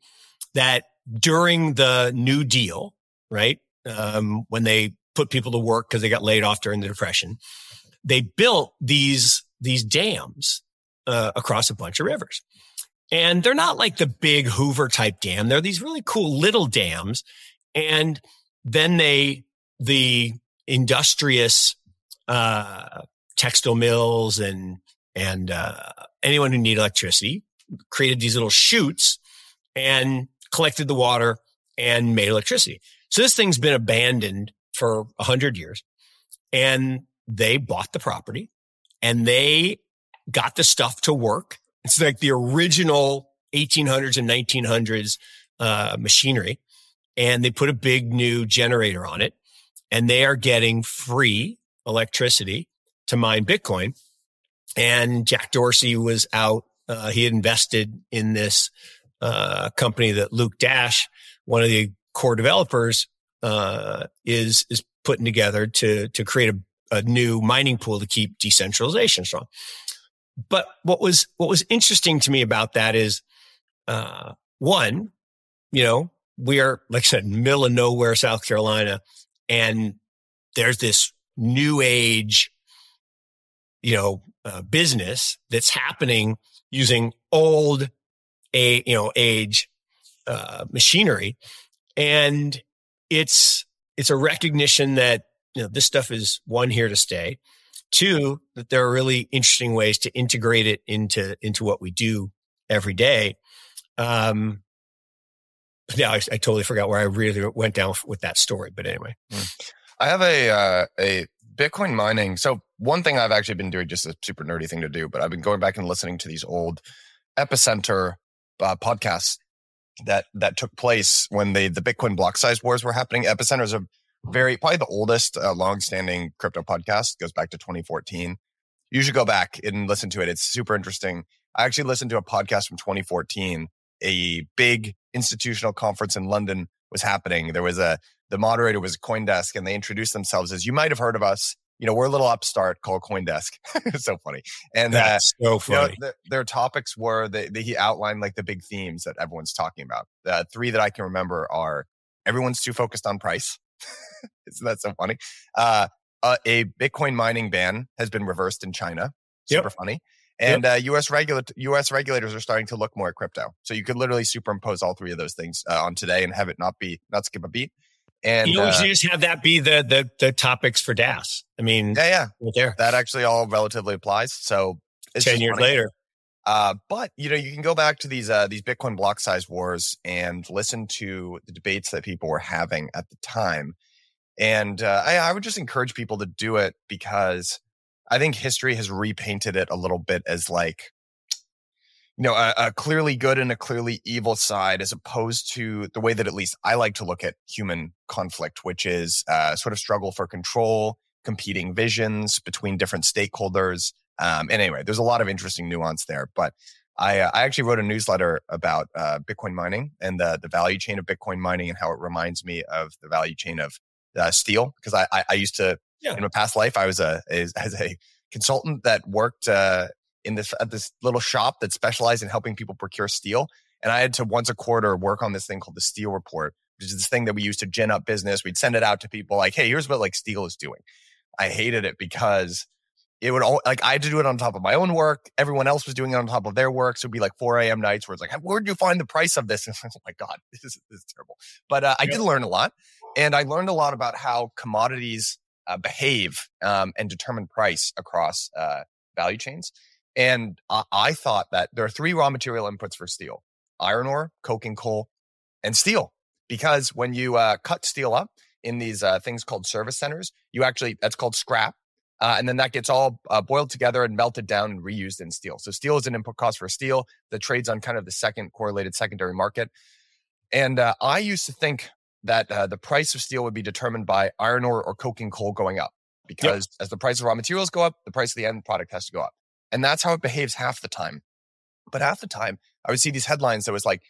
that during the New Deal, right, um, when they put people to work because they got laid off during the Depression, they built these these dams uh, across a bunch of rivers. And they're not like the big Hoover type dam. They're these really cool little dams. And then they, the industrious, uh, textile mills and, and, uh, anyone who need electricity created these little chutes and collected the water and made electricity. So this thing's been abandoned for a hundred years and they bought the property and they got the stuff to work. It's like the original 1800s and 1900s uh, machinery and they put a big new generator on it and they are getting free electricity to mine Bitcoin. And Jack Dorsey was out. Uh, he had invested in this uh, company that Luke Dash, one of the core developers, uh, is is putting together to to create a, a new mining pool to keep decentralization strong. But what was what was interesting to me about that is, uh, one, you know, we are like I said, middle of nowhere, South Carolina, and there's this new age, you know, uh, business that's happening using old a you know age uh, machinery, and it's it's a recognition that you know this stuff is one here to stay. Two, that there are really interesting ways to integrate it into into what we do every day. Um, yeah, I, I totally forgot where I really went down with that story, but anyway, hmm. I have a uh, a Bitcoin mining. So one thing I've actually been doing, just a super nerdy thing to do, but I've been going back and listening to these old epicenter uh, podcasts that that took place when the the Bitcoin block size wars were happening. Epicenter is a very probably the oldest uh, long-standing crypto podcast. Goes back to 2014. You should go back and listen to it. It's super interesting. I actually listened to a podcast from 2014. A big institutional conference in London was happening. There was a the moderator was CoinDesk, and they introduced themselves as you might have heard of us you know, we're a little upstart called CoinDesk. it's so funny. And uh, That's uh, so funny. You know, the, their topics were they, he outlined like the big themes that everyone's talking about. The three that I can remember are everyone's too focused on price. Isn't that so funny? Uh, uh, a Bitcoin mining ban has been reversed in China. Super yep. funny. And yep. uh, U.S. Regula- U.S. regulators are starting to look more at crypto. So you could literally superimpose all three of those things uh, on today and have it not be not skip a beat. And you always uh, just have that be the the the topics for DAS. I mean, yeah, yeah, right there. That actually all relatively applies. So ten years funny. later. Uh, but you know, you can go back to these uh, these Bitcoin block size wars and listen to the debates that people were having at the time. And uh, I, I would just encourage people to do it because I think history has repainted it a little bit as like you know, a, a, clearly good and a clearly evil side, as opposed to the way that at least I like to look at human conflict, which is uh, sort of struggle for control, competing visions between different stakeholders. Um, and anyway, there's a lot of interesting nuance there. But I, uh, I actually wrote a newsletter about uh, Bitcoin mining and the the value chain of Bitcoin mining and how it reminds me of the value chain of uh, steel because I, I, I used to yeah. in my past life I was a as, as a consultant that worked uh, in this at this little shop that specialized in helping people procure steel. And I had to once a quarter work on this thing called the steel report, which is this thing that we used to gin up business. We'd send it out to people like, hey, here's what like steel is doing. I hated it because it would all like I had to do it on top of my own work. Everyone else was doing it on top of their work. So it'd be like 4 a.m. nights where it's like, where did you find the price of this? And oh my God, this is, this is terrible. But uh, I did learn a lot. And I learned a lot about how commodities uh, behave um, and determine price across uh, value chains. And I, I thought that there are three raw material inputs for steel iron ore, coking coal, and steel. Because when you uh, cut steel up in these uh, things called service centers, you actually, that's called scrap. Uh, and then that gets all uh, boiled together and melted down and reused in steel. So steel is an input cost for steel that trades on kind of the second correlated secondary market. And uh, I used to think that uh, the price of steel would be determined by iron ore or coking coal going up because yep. as the price of raw materials go up, the price of the end product has to go up. And that's how it behaves half the time. But half the time, I would see these headlines that was like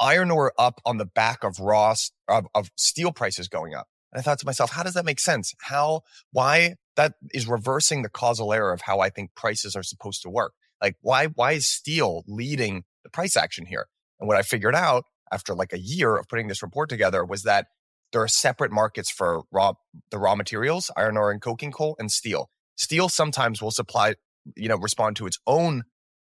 iron ore up on the back of raw of, of steel prices going up. And I thought to myself, how does that make sense? How, why that is reversing the causal error of how I think prices are supposed to work. Like why, why is steel leading the price action here? And what I figured out after like a year of putting this report together was that there are separate markets for raw, the raw materials, iron ore and coking coal and steel. Steel sometimes will supply you know, respond to its own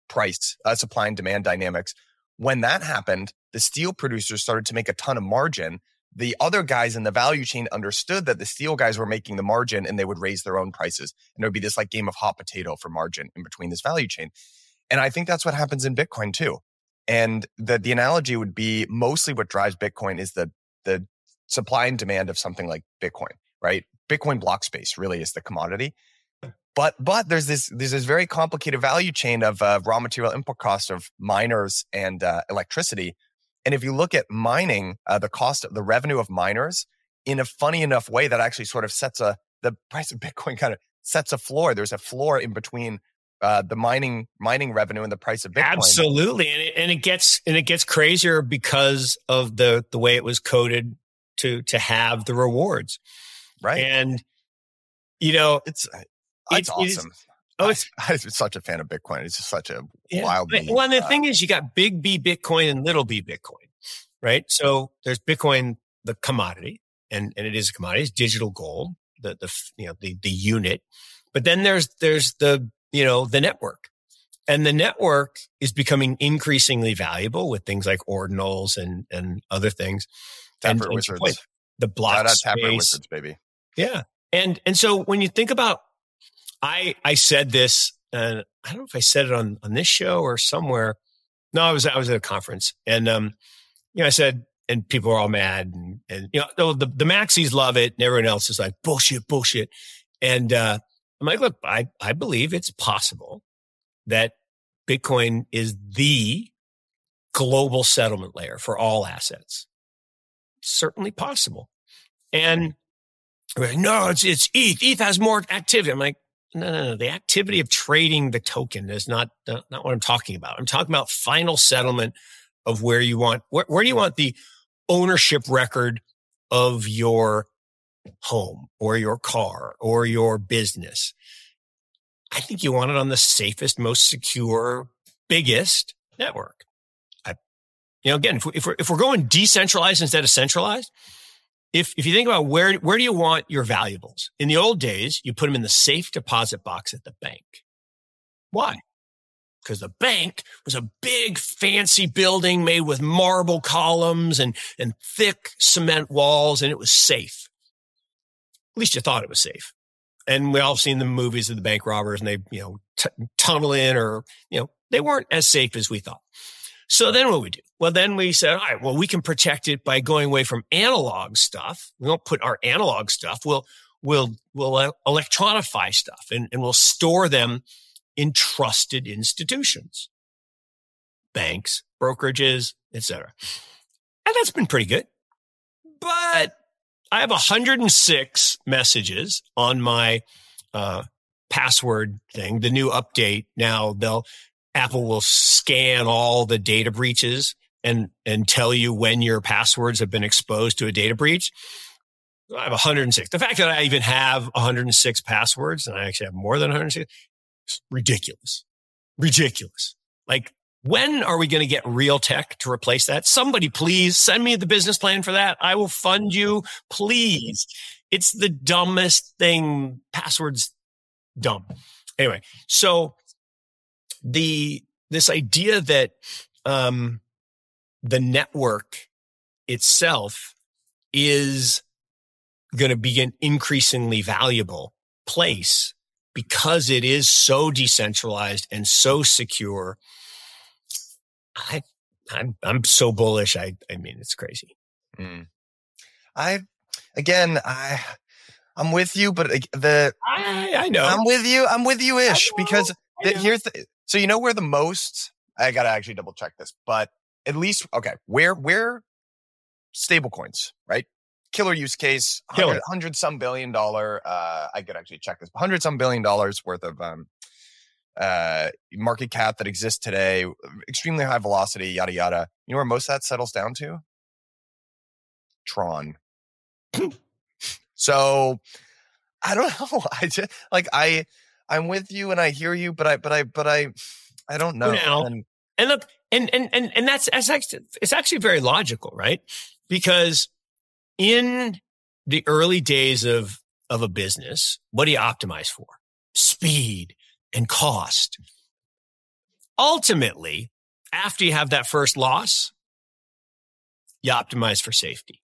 price, uh, supply and demand dynamics. When that happened, the steel producers started to make a ton of margin. The other guys in the value chain understood that the steel guys were making the margin and they would raise their own prices. And it would be this like game of hot potato for margin in between this value chain. And I think that's what happens in Bitcoin too. And the, the analogy would be mostly what drives Bitcoin is the, the supply and demand of something like Bitcoin, right? Bitcoin block space really is the commodity. But but there's this there's this very complicated value chain of uh, raw material input cost of miners and uh, electricity. And if you look at mining, uh, the cost of the revenue of miners in a funny enough way that actually sort of sets a the price of Bitcoin kind of sets a floor. There's a floor in between uh, the mining mining revenue and the price of Bitcoin. Absolutely, and it, and it gets and it gets crazier because of the the way it was coded to to have the rewards, right? And you know, it's it's, awesome. Oh, it's, I, am such a fan of Bitcoin. It's just such a yeah. wild. Well, the uh, thing is, you got big B Bitcoin and little B Bitcoin, right? So there's Bitcoin, the commodity, and and it is a commodity. It's digital gold, the the you know the the unit. But then there's there's the you know the network, and the network is becoming increasingly valuable with things like ordinals and and other things. Taproot and, Wizards. The block space. Taproot Wizards, baby. Yeah. And and so when you think about I I said this, and I don't know if I said it on on this show or somewhere. No, I was I was at a conference, and um, you know, I said, and people are all mad, and and you know, the the Maxis love it, and everyone else is like bullshit, bullshit, and uh, I'm like, look, I I believe it's possible that Bitcoin is the global settlement layer for all assets. Certainly possible, and like, no, it's it's ETH. ETH has more activity. I'm like, no, no, no. The activity of trading the token is not not what I'm talking about. I'm talking about final settlement of where you want where, where do you want the ownership record of your home or your car or your business, I think you want it on the safest, most secure, biggest network. I, you know, again, if, we, if we're, if we're going decentralized instead of centralized, if, if you think about where, where do you want your valuables? In the old days, you put them in the safe deposit box at the bank. Why? Because the bank was a big fancy building made with marble columns and, and thick cement walls and it was safe. At least you thought it was safe. And we all seen the movies of the bank robbers and they, you know, t- tunnel in or, you know, they weren't as safe as we thought. So then what we do? Well, then we said, all right, well, we can protect it by going away from analog stuff. We don't put our analog stuff. We'll, we'll, we'll electronify stuff and, and we'll store them in trusted institutions, banks, brokerages, etc. And that's been pretty good. But I have 106 messages on my uh, password thing. The new update now, they'll Apple will scan all the data breaches and, and tell you when your passwords have been exposed to a data breach. I have 106. The fact that I even have 106 passwords and I actually have more than 106 is ridiculous. Ridiculous. Like, when are we going to get real tech to replace that? Somebody please send me the business plan for that. I will fund you. Please. It's the dumbest thing. Passwords dumb. Anyway, so the this idea that um, the network itself is going to be an increasingly valuable place because it is so decentralized and so secure. I, I'm, I'm so bullish. I, I mean, it's crazy. Mm. I, again, I, I'm with you, but the, I, I know I'm with you. I'm with you ish because the, here's the, so you know where the most I gotta actually double check this, but at least okay, where where stable coins, right? Killer use case, hundred some billion dollar. Uh, I could actually check this, hundred some billion dollars worth of um, uh, market cap that exists today, extremely high velocity, yada yada. You know where most of that settles down to? Tron. so I don't know. I just like I I'm with you and I hear you, but I, but I, but I, I don't know. Now, and, and look, and, and, and, and that's, that's actually, it's actually very logical, right? Because in the early days of, of a business, what do you optimize for? Speed and cost. Ultimately, after you have that first loss, you optimize for safety,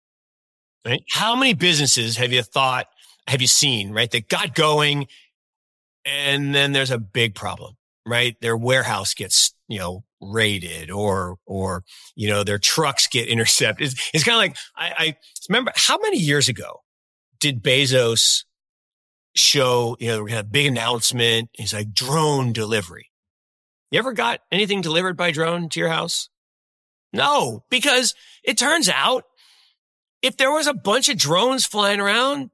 right? How many businesses have you thought, have you seen, right? That got going and then there's a big problem, right? Their warehouse gets, you know, raided or, or, you know, their trucks get intercepted. It's, it's kind of like, I, I remember how many years ago did Bezos show, you know, we had a big announcement. He's like drone delivery. You ever got anything delivered by drone to your house? No, because it turns out if there was a bunch of drones flying around,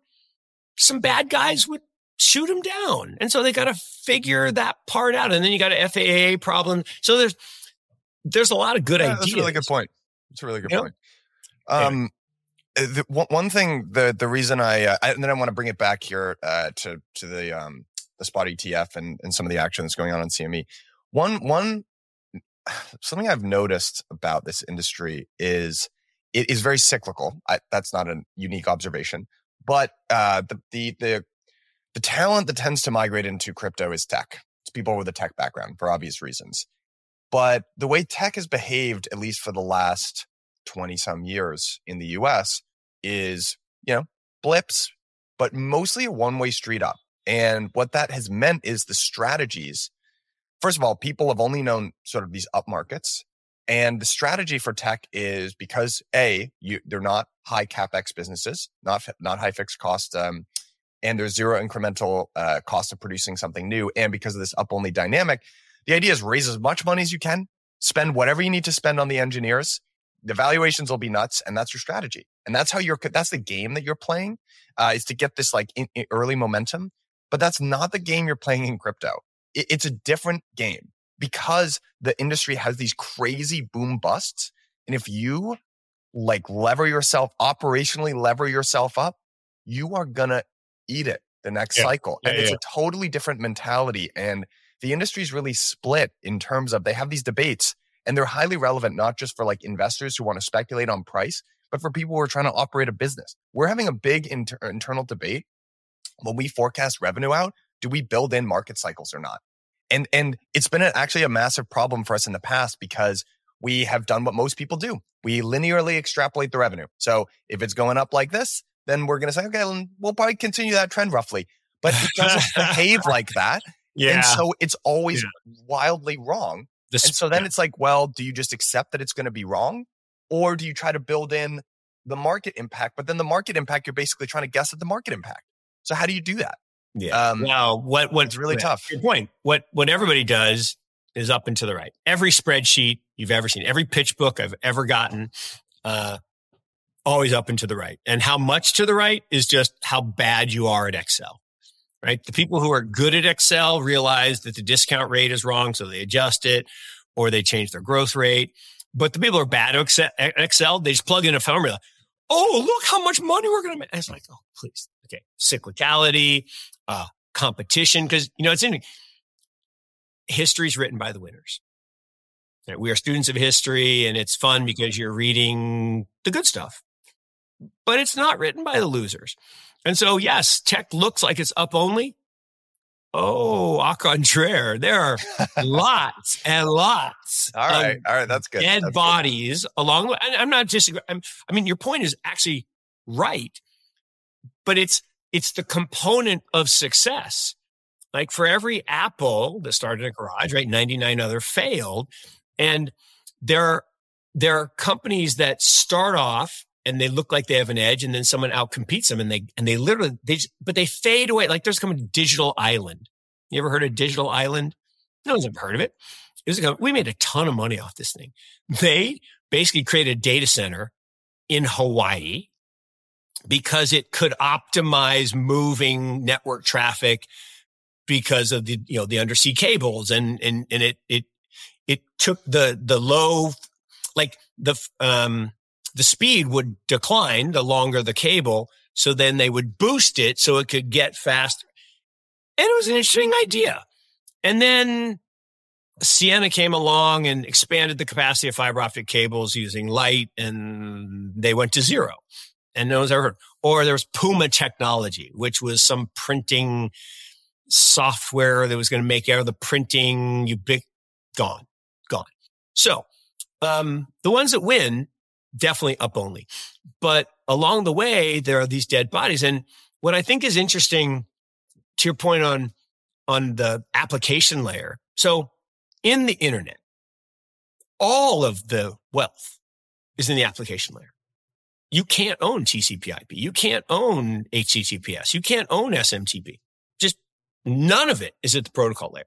some bad guys would shoot them down. And so they got to figure that part out. And then you got a FAA problem. So there's, there's a lot of good yeah, ideas. That's a really good point. It's a really good point. Um, eh, the, one thing, the, the reason I, uh, I, and then I want to bring it back here, uh, to, to the, um, the spot ETF and, and some of the action that's going on in CME. One, one, something I've noticed about this industry is it is very cyclical. I, that's not a unique observation, but, uh, the, the, the the talent that tends to migrate into crypto is tech. It's people with a tech background for obvious reasons. But the way tech has behaved, at least for the last 20 some years in the US, is, you know, blips, but mostly a one way street up. And what that has meant is the strategies. First of all, people have only known sort of these up markets. And the strategy for tech is because A, you, they're not high capex businesses, not, not high fixed cost um, and there's zero incremental uh, cost of producing something new. And because of this up only dynamic, the idea is raise as much money as you can, spend whatever you need to spend on the engineers. The valuations will be nuts, and that's your strategy. And that's how you're. That's the game that you're playing, uh, is to get this like in, in early momentum. But that's not the game you're playing in crypto. It, it's a different game because the industry has these crazy boom busts. And if you like lever yourself operationally, lever yourself up, you are gonna eat it the next Yeah. cycle. Yeah, and it's a totally different mentality. And the industry's really split in terms of they have these debates and they're highly relevant, not just for like investors who want to speculate on price, but for people who are trying to operate a business. We're having a big inter- internal debate when we forecast revenue out. Do we build in market cycles or not? And and it's been a, actually a massive problem for us in the past because we have done what most people do. We linearly extrapolate the revenue. So if it's going up like this, then we're going to say, okay, we'll probably continue that trend roughly. But it doesn't behave like that. Yeah. And so it's always wildly wrong. The And so then it's like, well, do you just accept that it's going to be wrong? Or do you try to build in the market impact? But then the market impact, you're basically trying to guess at the market impact. So how do you do that? Yeah. Um, now, what what it's really yeah, tough. Good point. What what everybody does is up and to the right. Every spreadsheet you've ever seen, every pitch book I've ever gotten, uh, always up and to the right. And how much to the right is just how bad you are at Excel. Right. The people who are good at Excel realize that the discount rate is wrong, so they adjust it or they change their growth rate. But the people who are bad at Excel- they just plug in a formula. Oh, look how much money we're going to make. It's like, oh, please. Okay. Cyclicality, uh, competition. Cause you know, it's interesting. History's written by the winners. We are students of history and it's fun because you're reading the good stuff, but it's not written by the losers. And so, yes, tech looks like it's up only. Oh, au contraire, there are lots and lots. All right. of All right. That's good. dead That's good. bodies along the way. And I'm not disagreeing. I'm, I mean, your point is actually right, but it's, it's the component of success. Like for every Apple that started in a garage, right? 99 other failed. And there, there are companies that start off and they look like they have an edge and then someone outcompetes them and they, and they literally, they, just, but they fade away. Like there's coming Digital Island. You ever heard of Digital Island? No one's ever heard of it. It was co- we made a ton of money off this thing. They basically created a data center in Hawaii because it could optimize moving network traffic because of the, you know, the undersea cables and, and, and it, it, it took the, the low, like the, um, the speed would decline the longer the cable. So then they would boost it so it could get faster. And it was an interesting idea. And then Ciena came along and expanded the capacity of fiber optic cables using light and they went to zero. And no one's ever heard. Or there was Puma technology, which was some printing software that was going to make out of the printing ubic gone, gone. So, um, the ones that win definitely up only, but along the way, there are these dead bodies. And what I think is interesting to your point on, on the application layer. So in the internet, all of the wealth is in the application layer. You can't own TCP IP. You can't own HTTPS. You can't own SMTP. Just none of it is at the protocol layer.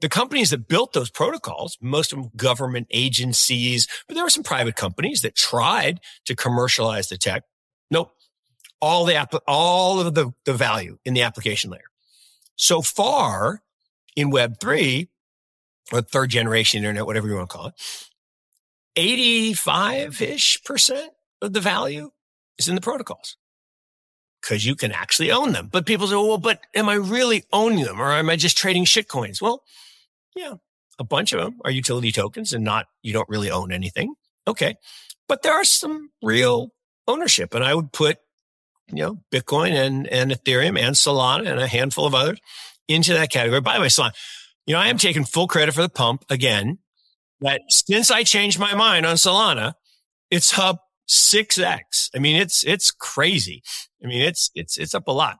The companies that built those protocols, most of them government agencies, but there were some private companies that tried to commercialize the tech. Nope. All the all of the, the value in the application layer. So far in web three or third generation internet, whatever you want to call it, 85 ish percent of the value is in the protocols because you can actually own them. But people say, well, but am I really owning them or am I just trading shitcoins? Well, yeah, a bunch of them are utility tokens and not, you don't really own anything. Okay. But there are some real ownership and I would put, you know, Bitcoin and, and Ethereum and Solana and a handful of others into that category. By the way, Solana, you know, I am taking full credit for the pump again, that since I changed my mind on Solana, it's up 6x. I mean, it's, it's crazy. I mean, it's, it's, it's up a lot.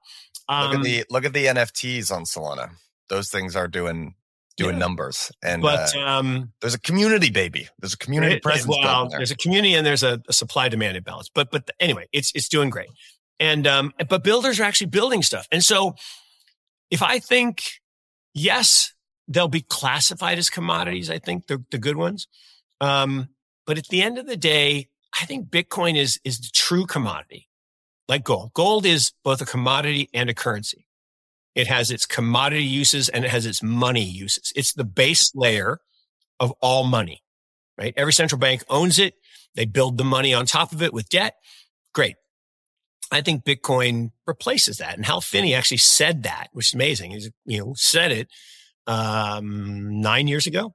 Look Um, at the look at the NFTs on Solana. Those things are doing doing Yeah. numbers, and but, uh, um, there's a community, baby. There's a community It- presence. well, there. there's a community and there's a, a supply demand imbalance. But but anyway, it's it's doing great. And um, but builders are actually building stuff. And so if I think yes, they'll be classified as commodities. I think the the good ones. Um, but at the end of the day, I think Bitcoin is is the true commodity, like gold. Gold is both a commodity and a currency. It has its commodity uses and it has its money uses. It's the base layer of all money right? Every central bank owns it. They build the money on top of it with debt. Great. I think Bitcoin replaces that. And Hal Finney actually said that, which is amazing. He's, you know, said it, um, nine years ago.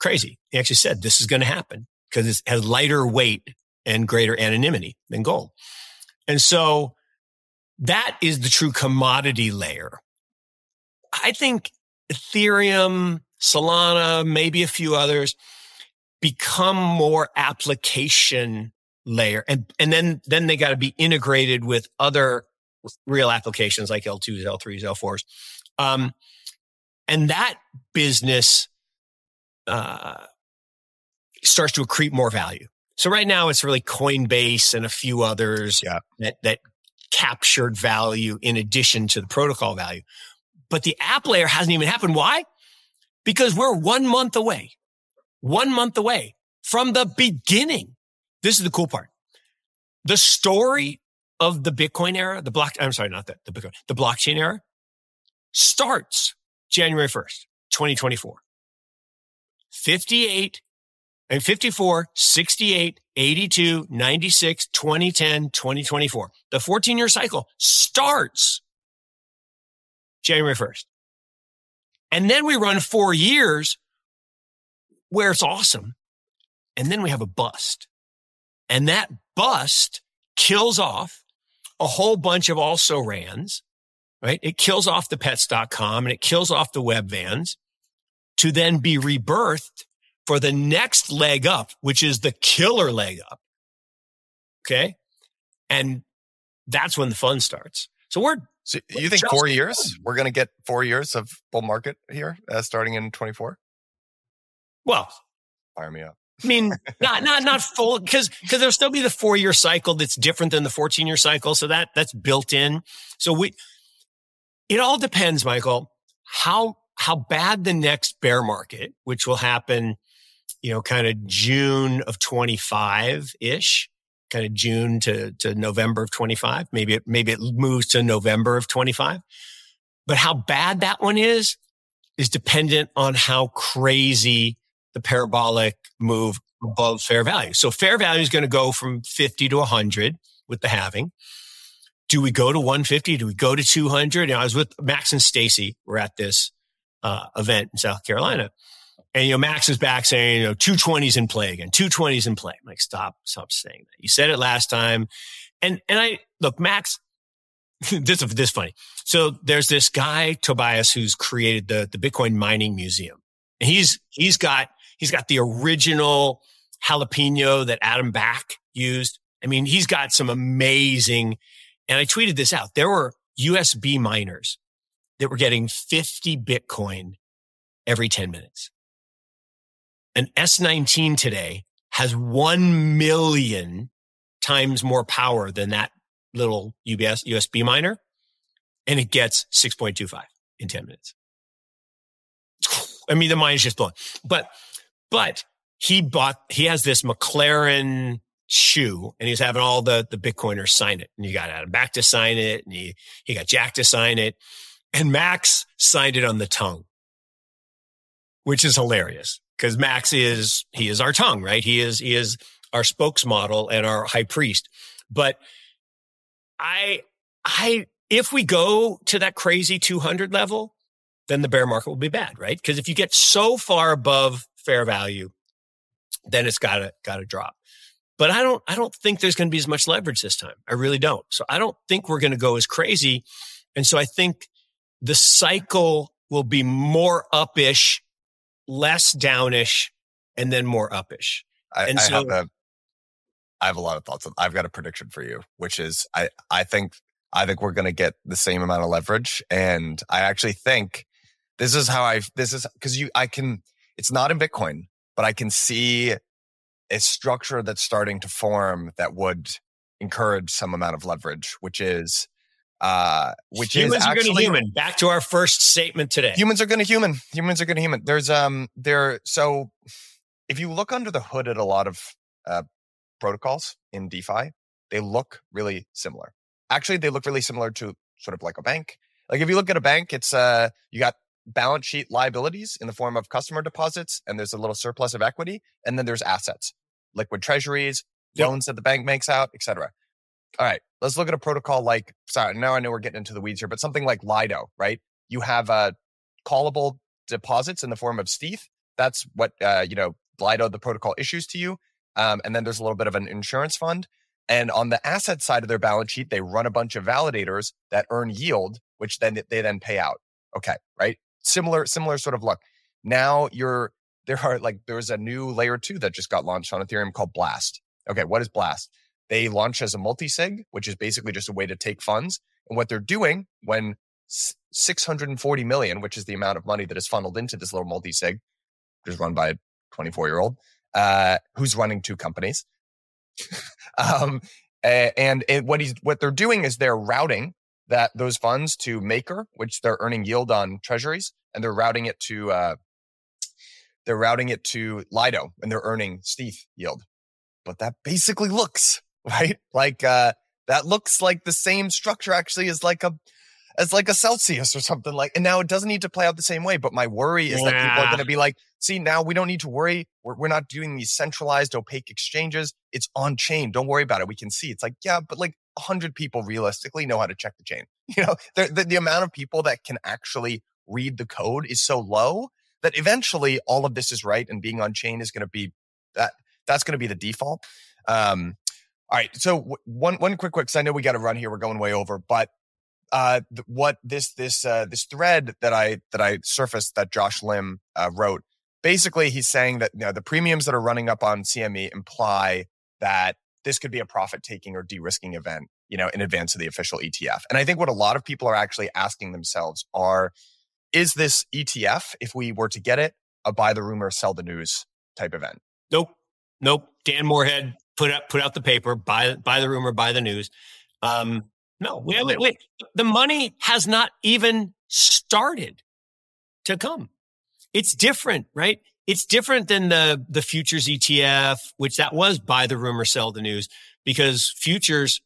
Crazy. He actually said this is going to happen because it has lighter weight and greater anonymity than gold. And so that is the true commodity layer. I think Ethereum, Solana, maybe a few others become more application layer. And, and then, then they got to be integrated with other real applications like L2s, L3s, L4s. Um, and that business, uh, starts to accrete more value. So right now it's really Coinbase and a few others yeah. that, that captured value in addition to the protocol value. But the app layer hasn't even happened. Why? Because we're one month away, one month away from the beginning this is the cool part. The story of the Bitcoin era, the block, I'm sorry, not that, the Bitcoin, the blockchain era starts January 1st, 2024. 58 and 54, 68, 82, 96, 2010, 2024. The 14 year cycle starts January 1st. And then we run four years where it's awesome. And then we have a bust. And that bust kills off a whole bunch of also rans, right? It kills off the pets.com and it kills off the Webvans to then be rebirthed for the next leg up, which is the killer leg up. Okay. And that's when the fun starts. So we're, so you think four years? We're going to get four years of bull market here, uh, starting in 24? Well, fire me up. I mean, not not not full because because there'll still be the four year cycle that's different than the fourteen year cycle. So that that's built in. So we, it all depends, Michael, how how bad the next bear market, which will happen, you know, kind of June of twenty five ish, kind of June to to November of twenty five. Maybe it maybe it moves to November of twenty five. But how bad that one is is dependent on how crazy the parabolic move above fair value. So fair value is going to go from 50 to 100 with the halving. Do we go to 150? Do we go to 200? And I was with Max and Stacy. We're at this uh, event in South Carolina. And, you know, Max is back saying, you know, 220s in play again, 220s in play. I'm like, stop, stop saying that. You said it last time. And, and I, look, Max, this is this funny. So there's this guy, Tobias, who's created the, the Bitcoin mining museum. And he's, he's got He's got the original jalapeno that Adam Back used. I mean, he's got some amazing, and I tweeted this out. There were USB miners that were getting 50 Bitcoin every 10 minutes. An S19 today has 1 million times more power than that little UBS USB miner. And it gets 6.25 in 10 minutes. I mean, the mine is just blown. but but he bought, he has this McLaren shoe and he's having all the, the Bitcoiners sign it. And you got Adam Back to sign it and he, he got Jack to sign it. And Max signed it on the tongue, which is hilarious because Max is, he is our tongue, right? He is, he is our spokesmodel and our high priest. But I, I, if we go to that crazy 200 level, then the bear market will be bad, right? Because if you get so far above fair value, then it's gotta, gotta drop. But I don't, I don't think there's going to be as much leverage this time. I really don't. So I don't think we're going to go as crazy. And so I think the cycle will be more upish, less downish, and then more upish. I, and I so, have a, I have a lot of thoughts. I've got a prediction for you, which is I, I think, I think we're going to get the same amount of leverage. And I actually think this is how I, this is because you, I can, it's not in Bitcoin, but I can see a structure that's starting to form that would encourage some amount of leverage, which is uh which humans is are actually going to human. Back to our first statement today. humans are going to human. Humans are going to human. There's um there so if you look under the hood at a lot of uh protocols in DeFi, they look really similar. Actually, they look really similar to sort of like a bank. Like if you look at a bank, it's uh you got balance sheet liabilities in the form of customer deposits, and there's a little surplus of equity, and then there's assets, liquid treasuries, Yep. loans that the bank makes out, etc. All right, let's look at a protocol like, sorry, now I know we're getting into the weeds here, but something like Lido, right? You have uh, callable deposits in the form of stETH. That's what, uh, you know, Lido, the protocol issues to you. Um, and then there's a little bit of an insurance fund. And on the asset side of their balance sheet, they run a bunch of validators that earn yield, which then they then pay out. Okay, right? Similar, similar sort of look. Now you're there are like there's a new layer two that just got launched on Ethereum called Blast. Okay, what is Blast? They launch as a multi-sig, which is basically just a way to take funds. And what they're doing when 640 million, which is the amount of money that is funneled into this little multi-sig, which is run by a 24 year old, uh, who's running two companies. um, and, and what he's, what they're doing is they're routing that those funds to Maker, which they're earning yield on treasuries, and they're routing it to, uh, they're routing it to Lido and they're earning stETH yield. But that basically looks right like uh, that looks like the same structure actually is like a as like a Celsius or something like. And now it doesn't need to play out the same way. But my worry is yeah. that people are going to be like, see, now we don't need to worry. We're, we're not doing these centralized opaque exchanges. It's on chain. Don't worry about it. We can see. It's like, yeah, but like a hundred people realistically know how to check the chain. You know, the, the, the amount of people that can actually read the code is so low that eventually all of this is right and being on chain is going to be that that's going to be the default. Um, all right. So one one quick quick. Cause I know we got to run here. We're going way over, but uh, th- what this this uh, this thread that I that I surfaced that Josh Lim uh, wrote. Basically, he's saying that you know, the premiums that are running up on CME imply that this could be a profit taking or de-risking event, you know, in advance of the official ETF. And I think what a lot of people are actually asking themselves are, is this ETF, if we were to get it, a buy the rumor, sell the news type event? Nope. Nope. Dan Morehead put out put out the paper, buy buy the rumor, buy the news. Um, no, wait, wait, wait. The money has not even started to come. It's different, right? It's different than the the futures ETF, which that was buy the rumor, sell the news, because futures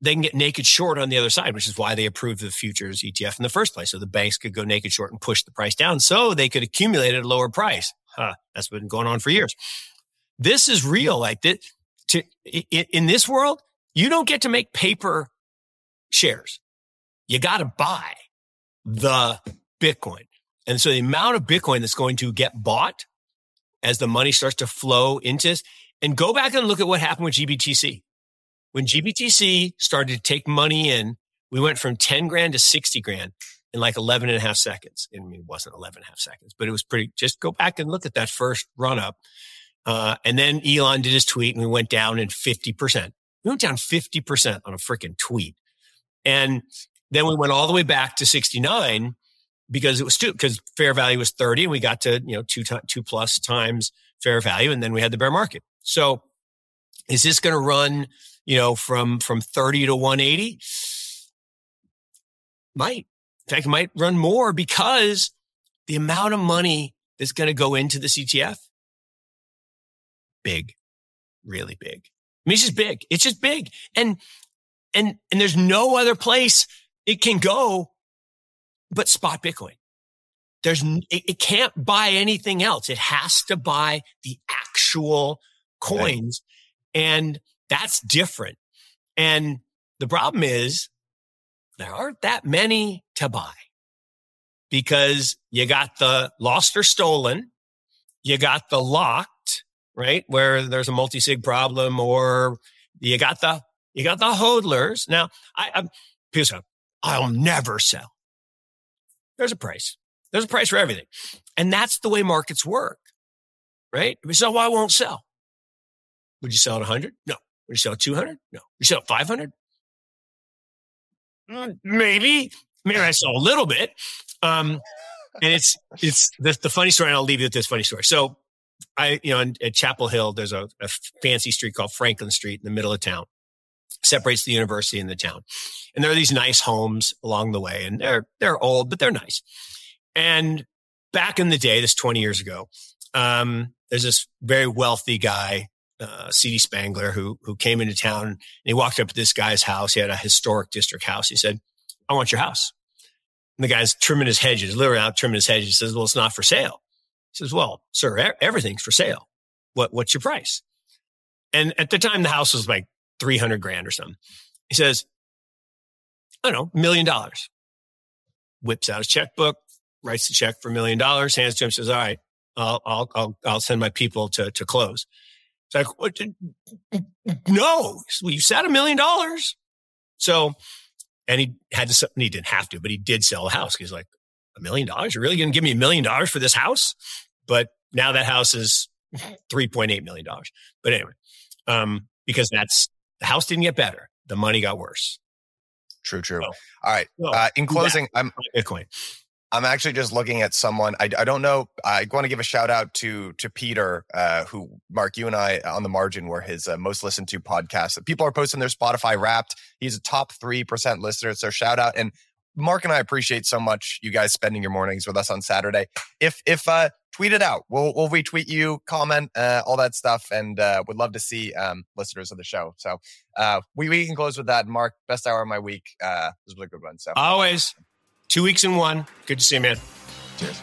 they can get naked short on the other side, which is why they approved the futures ETF in the first place. So the banks could go naked short and push the price down so they could accumulate at a lower price. Huh, that's been going on for years. This is real. Like that, to, in this world, you don't get to make paper shares. You got to buy the Bitcoin. And so the amount of Bitcoin that's going to get bought as the money starts to flow into this, and go back and look at what happened with GBTC. When GBTC started to take money in, we went from 10 grand to 60 grand in like 11 and a half seconds. I mean, it wasn't 11 and a half seconds, but it was pretty, just go back and look at that first run up. Uh, and then Elon did his tweet and we went down in 50%. We went down 50% on a freaking tweet. And then we went all the way back to 69 because it was two, because fair value was 30 and we got to, you know, two, two plus times fair value. And then we had the bear market. So is this going to run, you know, from, from 30 to 180? Might. In fact, it might run more because the amount of money that's going to go into the ETF, big, really big. I mean, it's just big. It's just big. And and, and there's no other place it can go but spot Bitcoin. There's, it, it can't buy anything else. It has to buy the actual coins. Right. And that's different. And the problem is there aren't that many to buy because you got the lost or stolen. You got the locked, right? Where there's a multi-sig problem or you got the you got the hodlers. Now, I, I'm, say, I'll never sell. There's a price. There's a price for everything. And that's the way markets work, right? So I won't sell. Would you sell at 100? No. Would you sell at 200? No. Would you sell at 500? Mm, maybe. Maybe I sell a little bit. Um, and it's, it's the, the funny story. And I'll leave you with this funny story. So I, you know, at Chapel Hill, there's a, a fancy street called Franklin Street in the middle of town separates the university and the town. And there are these nice homes along the way and they're, they're old, but they're nice. And back in the day, this 20 years ago, um, there's this very wealthy guy, uh, C.D. Spangler, who, who came into town and he walked up to this guy's house. He had a historic district house. He said, I want your house. And the guy's trimming his hedges, literally out trimming his hedges. He says, well, it's not for sale. Says, well, sir, everything's for sale. What, what's your price? And at the time, the house was like 300 grand or something. He says, I don't know, million dollars. Whips out his checkbook, writes the check for a million dollars, hands to him, says, all right, I'll, I'll, I'll, I'll send my people to, to close. It's like, what? No, well, you said a million dollars. So, and he had to, he didn't have to, but he did sell the house. He's like, a million dollars? You're really going to give me a million dollars for this house? But now that house is $3.8 million. But anyway, um, because that's the house didn't get better. The money got worse. True, true. So, All right. So, uh, in closing, I'm Bitcoin. I'm actually just looking at someone. I, I don't know. I want to give a shout out to to Peter, uh, who Mark, you and I on the margin were his uh, most listened to podcast. People are posting their Spotify Wrapped. He's a top three percent listener. So shout out. And Mark and I appreciate so much you guys spending your mornings with us on Saturday. If if uh, tweet it out, we'll we'll retweet you, comment, uh, all that stuff, and uh, would love to see um, listeners of the show. So uh, we we can close with that. Mark, best hour of my week. Uh, this was a good one. So always two weeks in one. Good to see you, man. Cheers.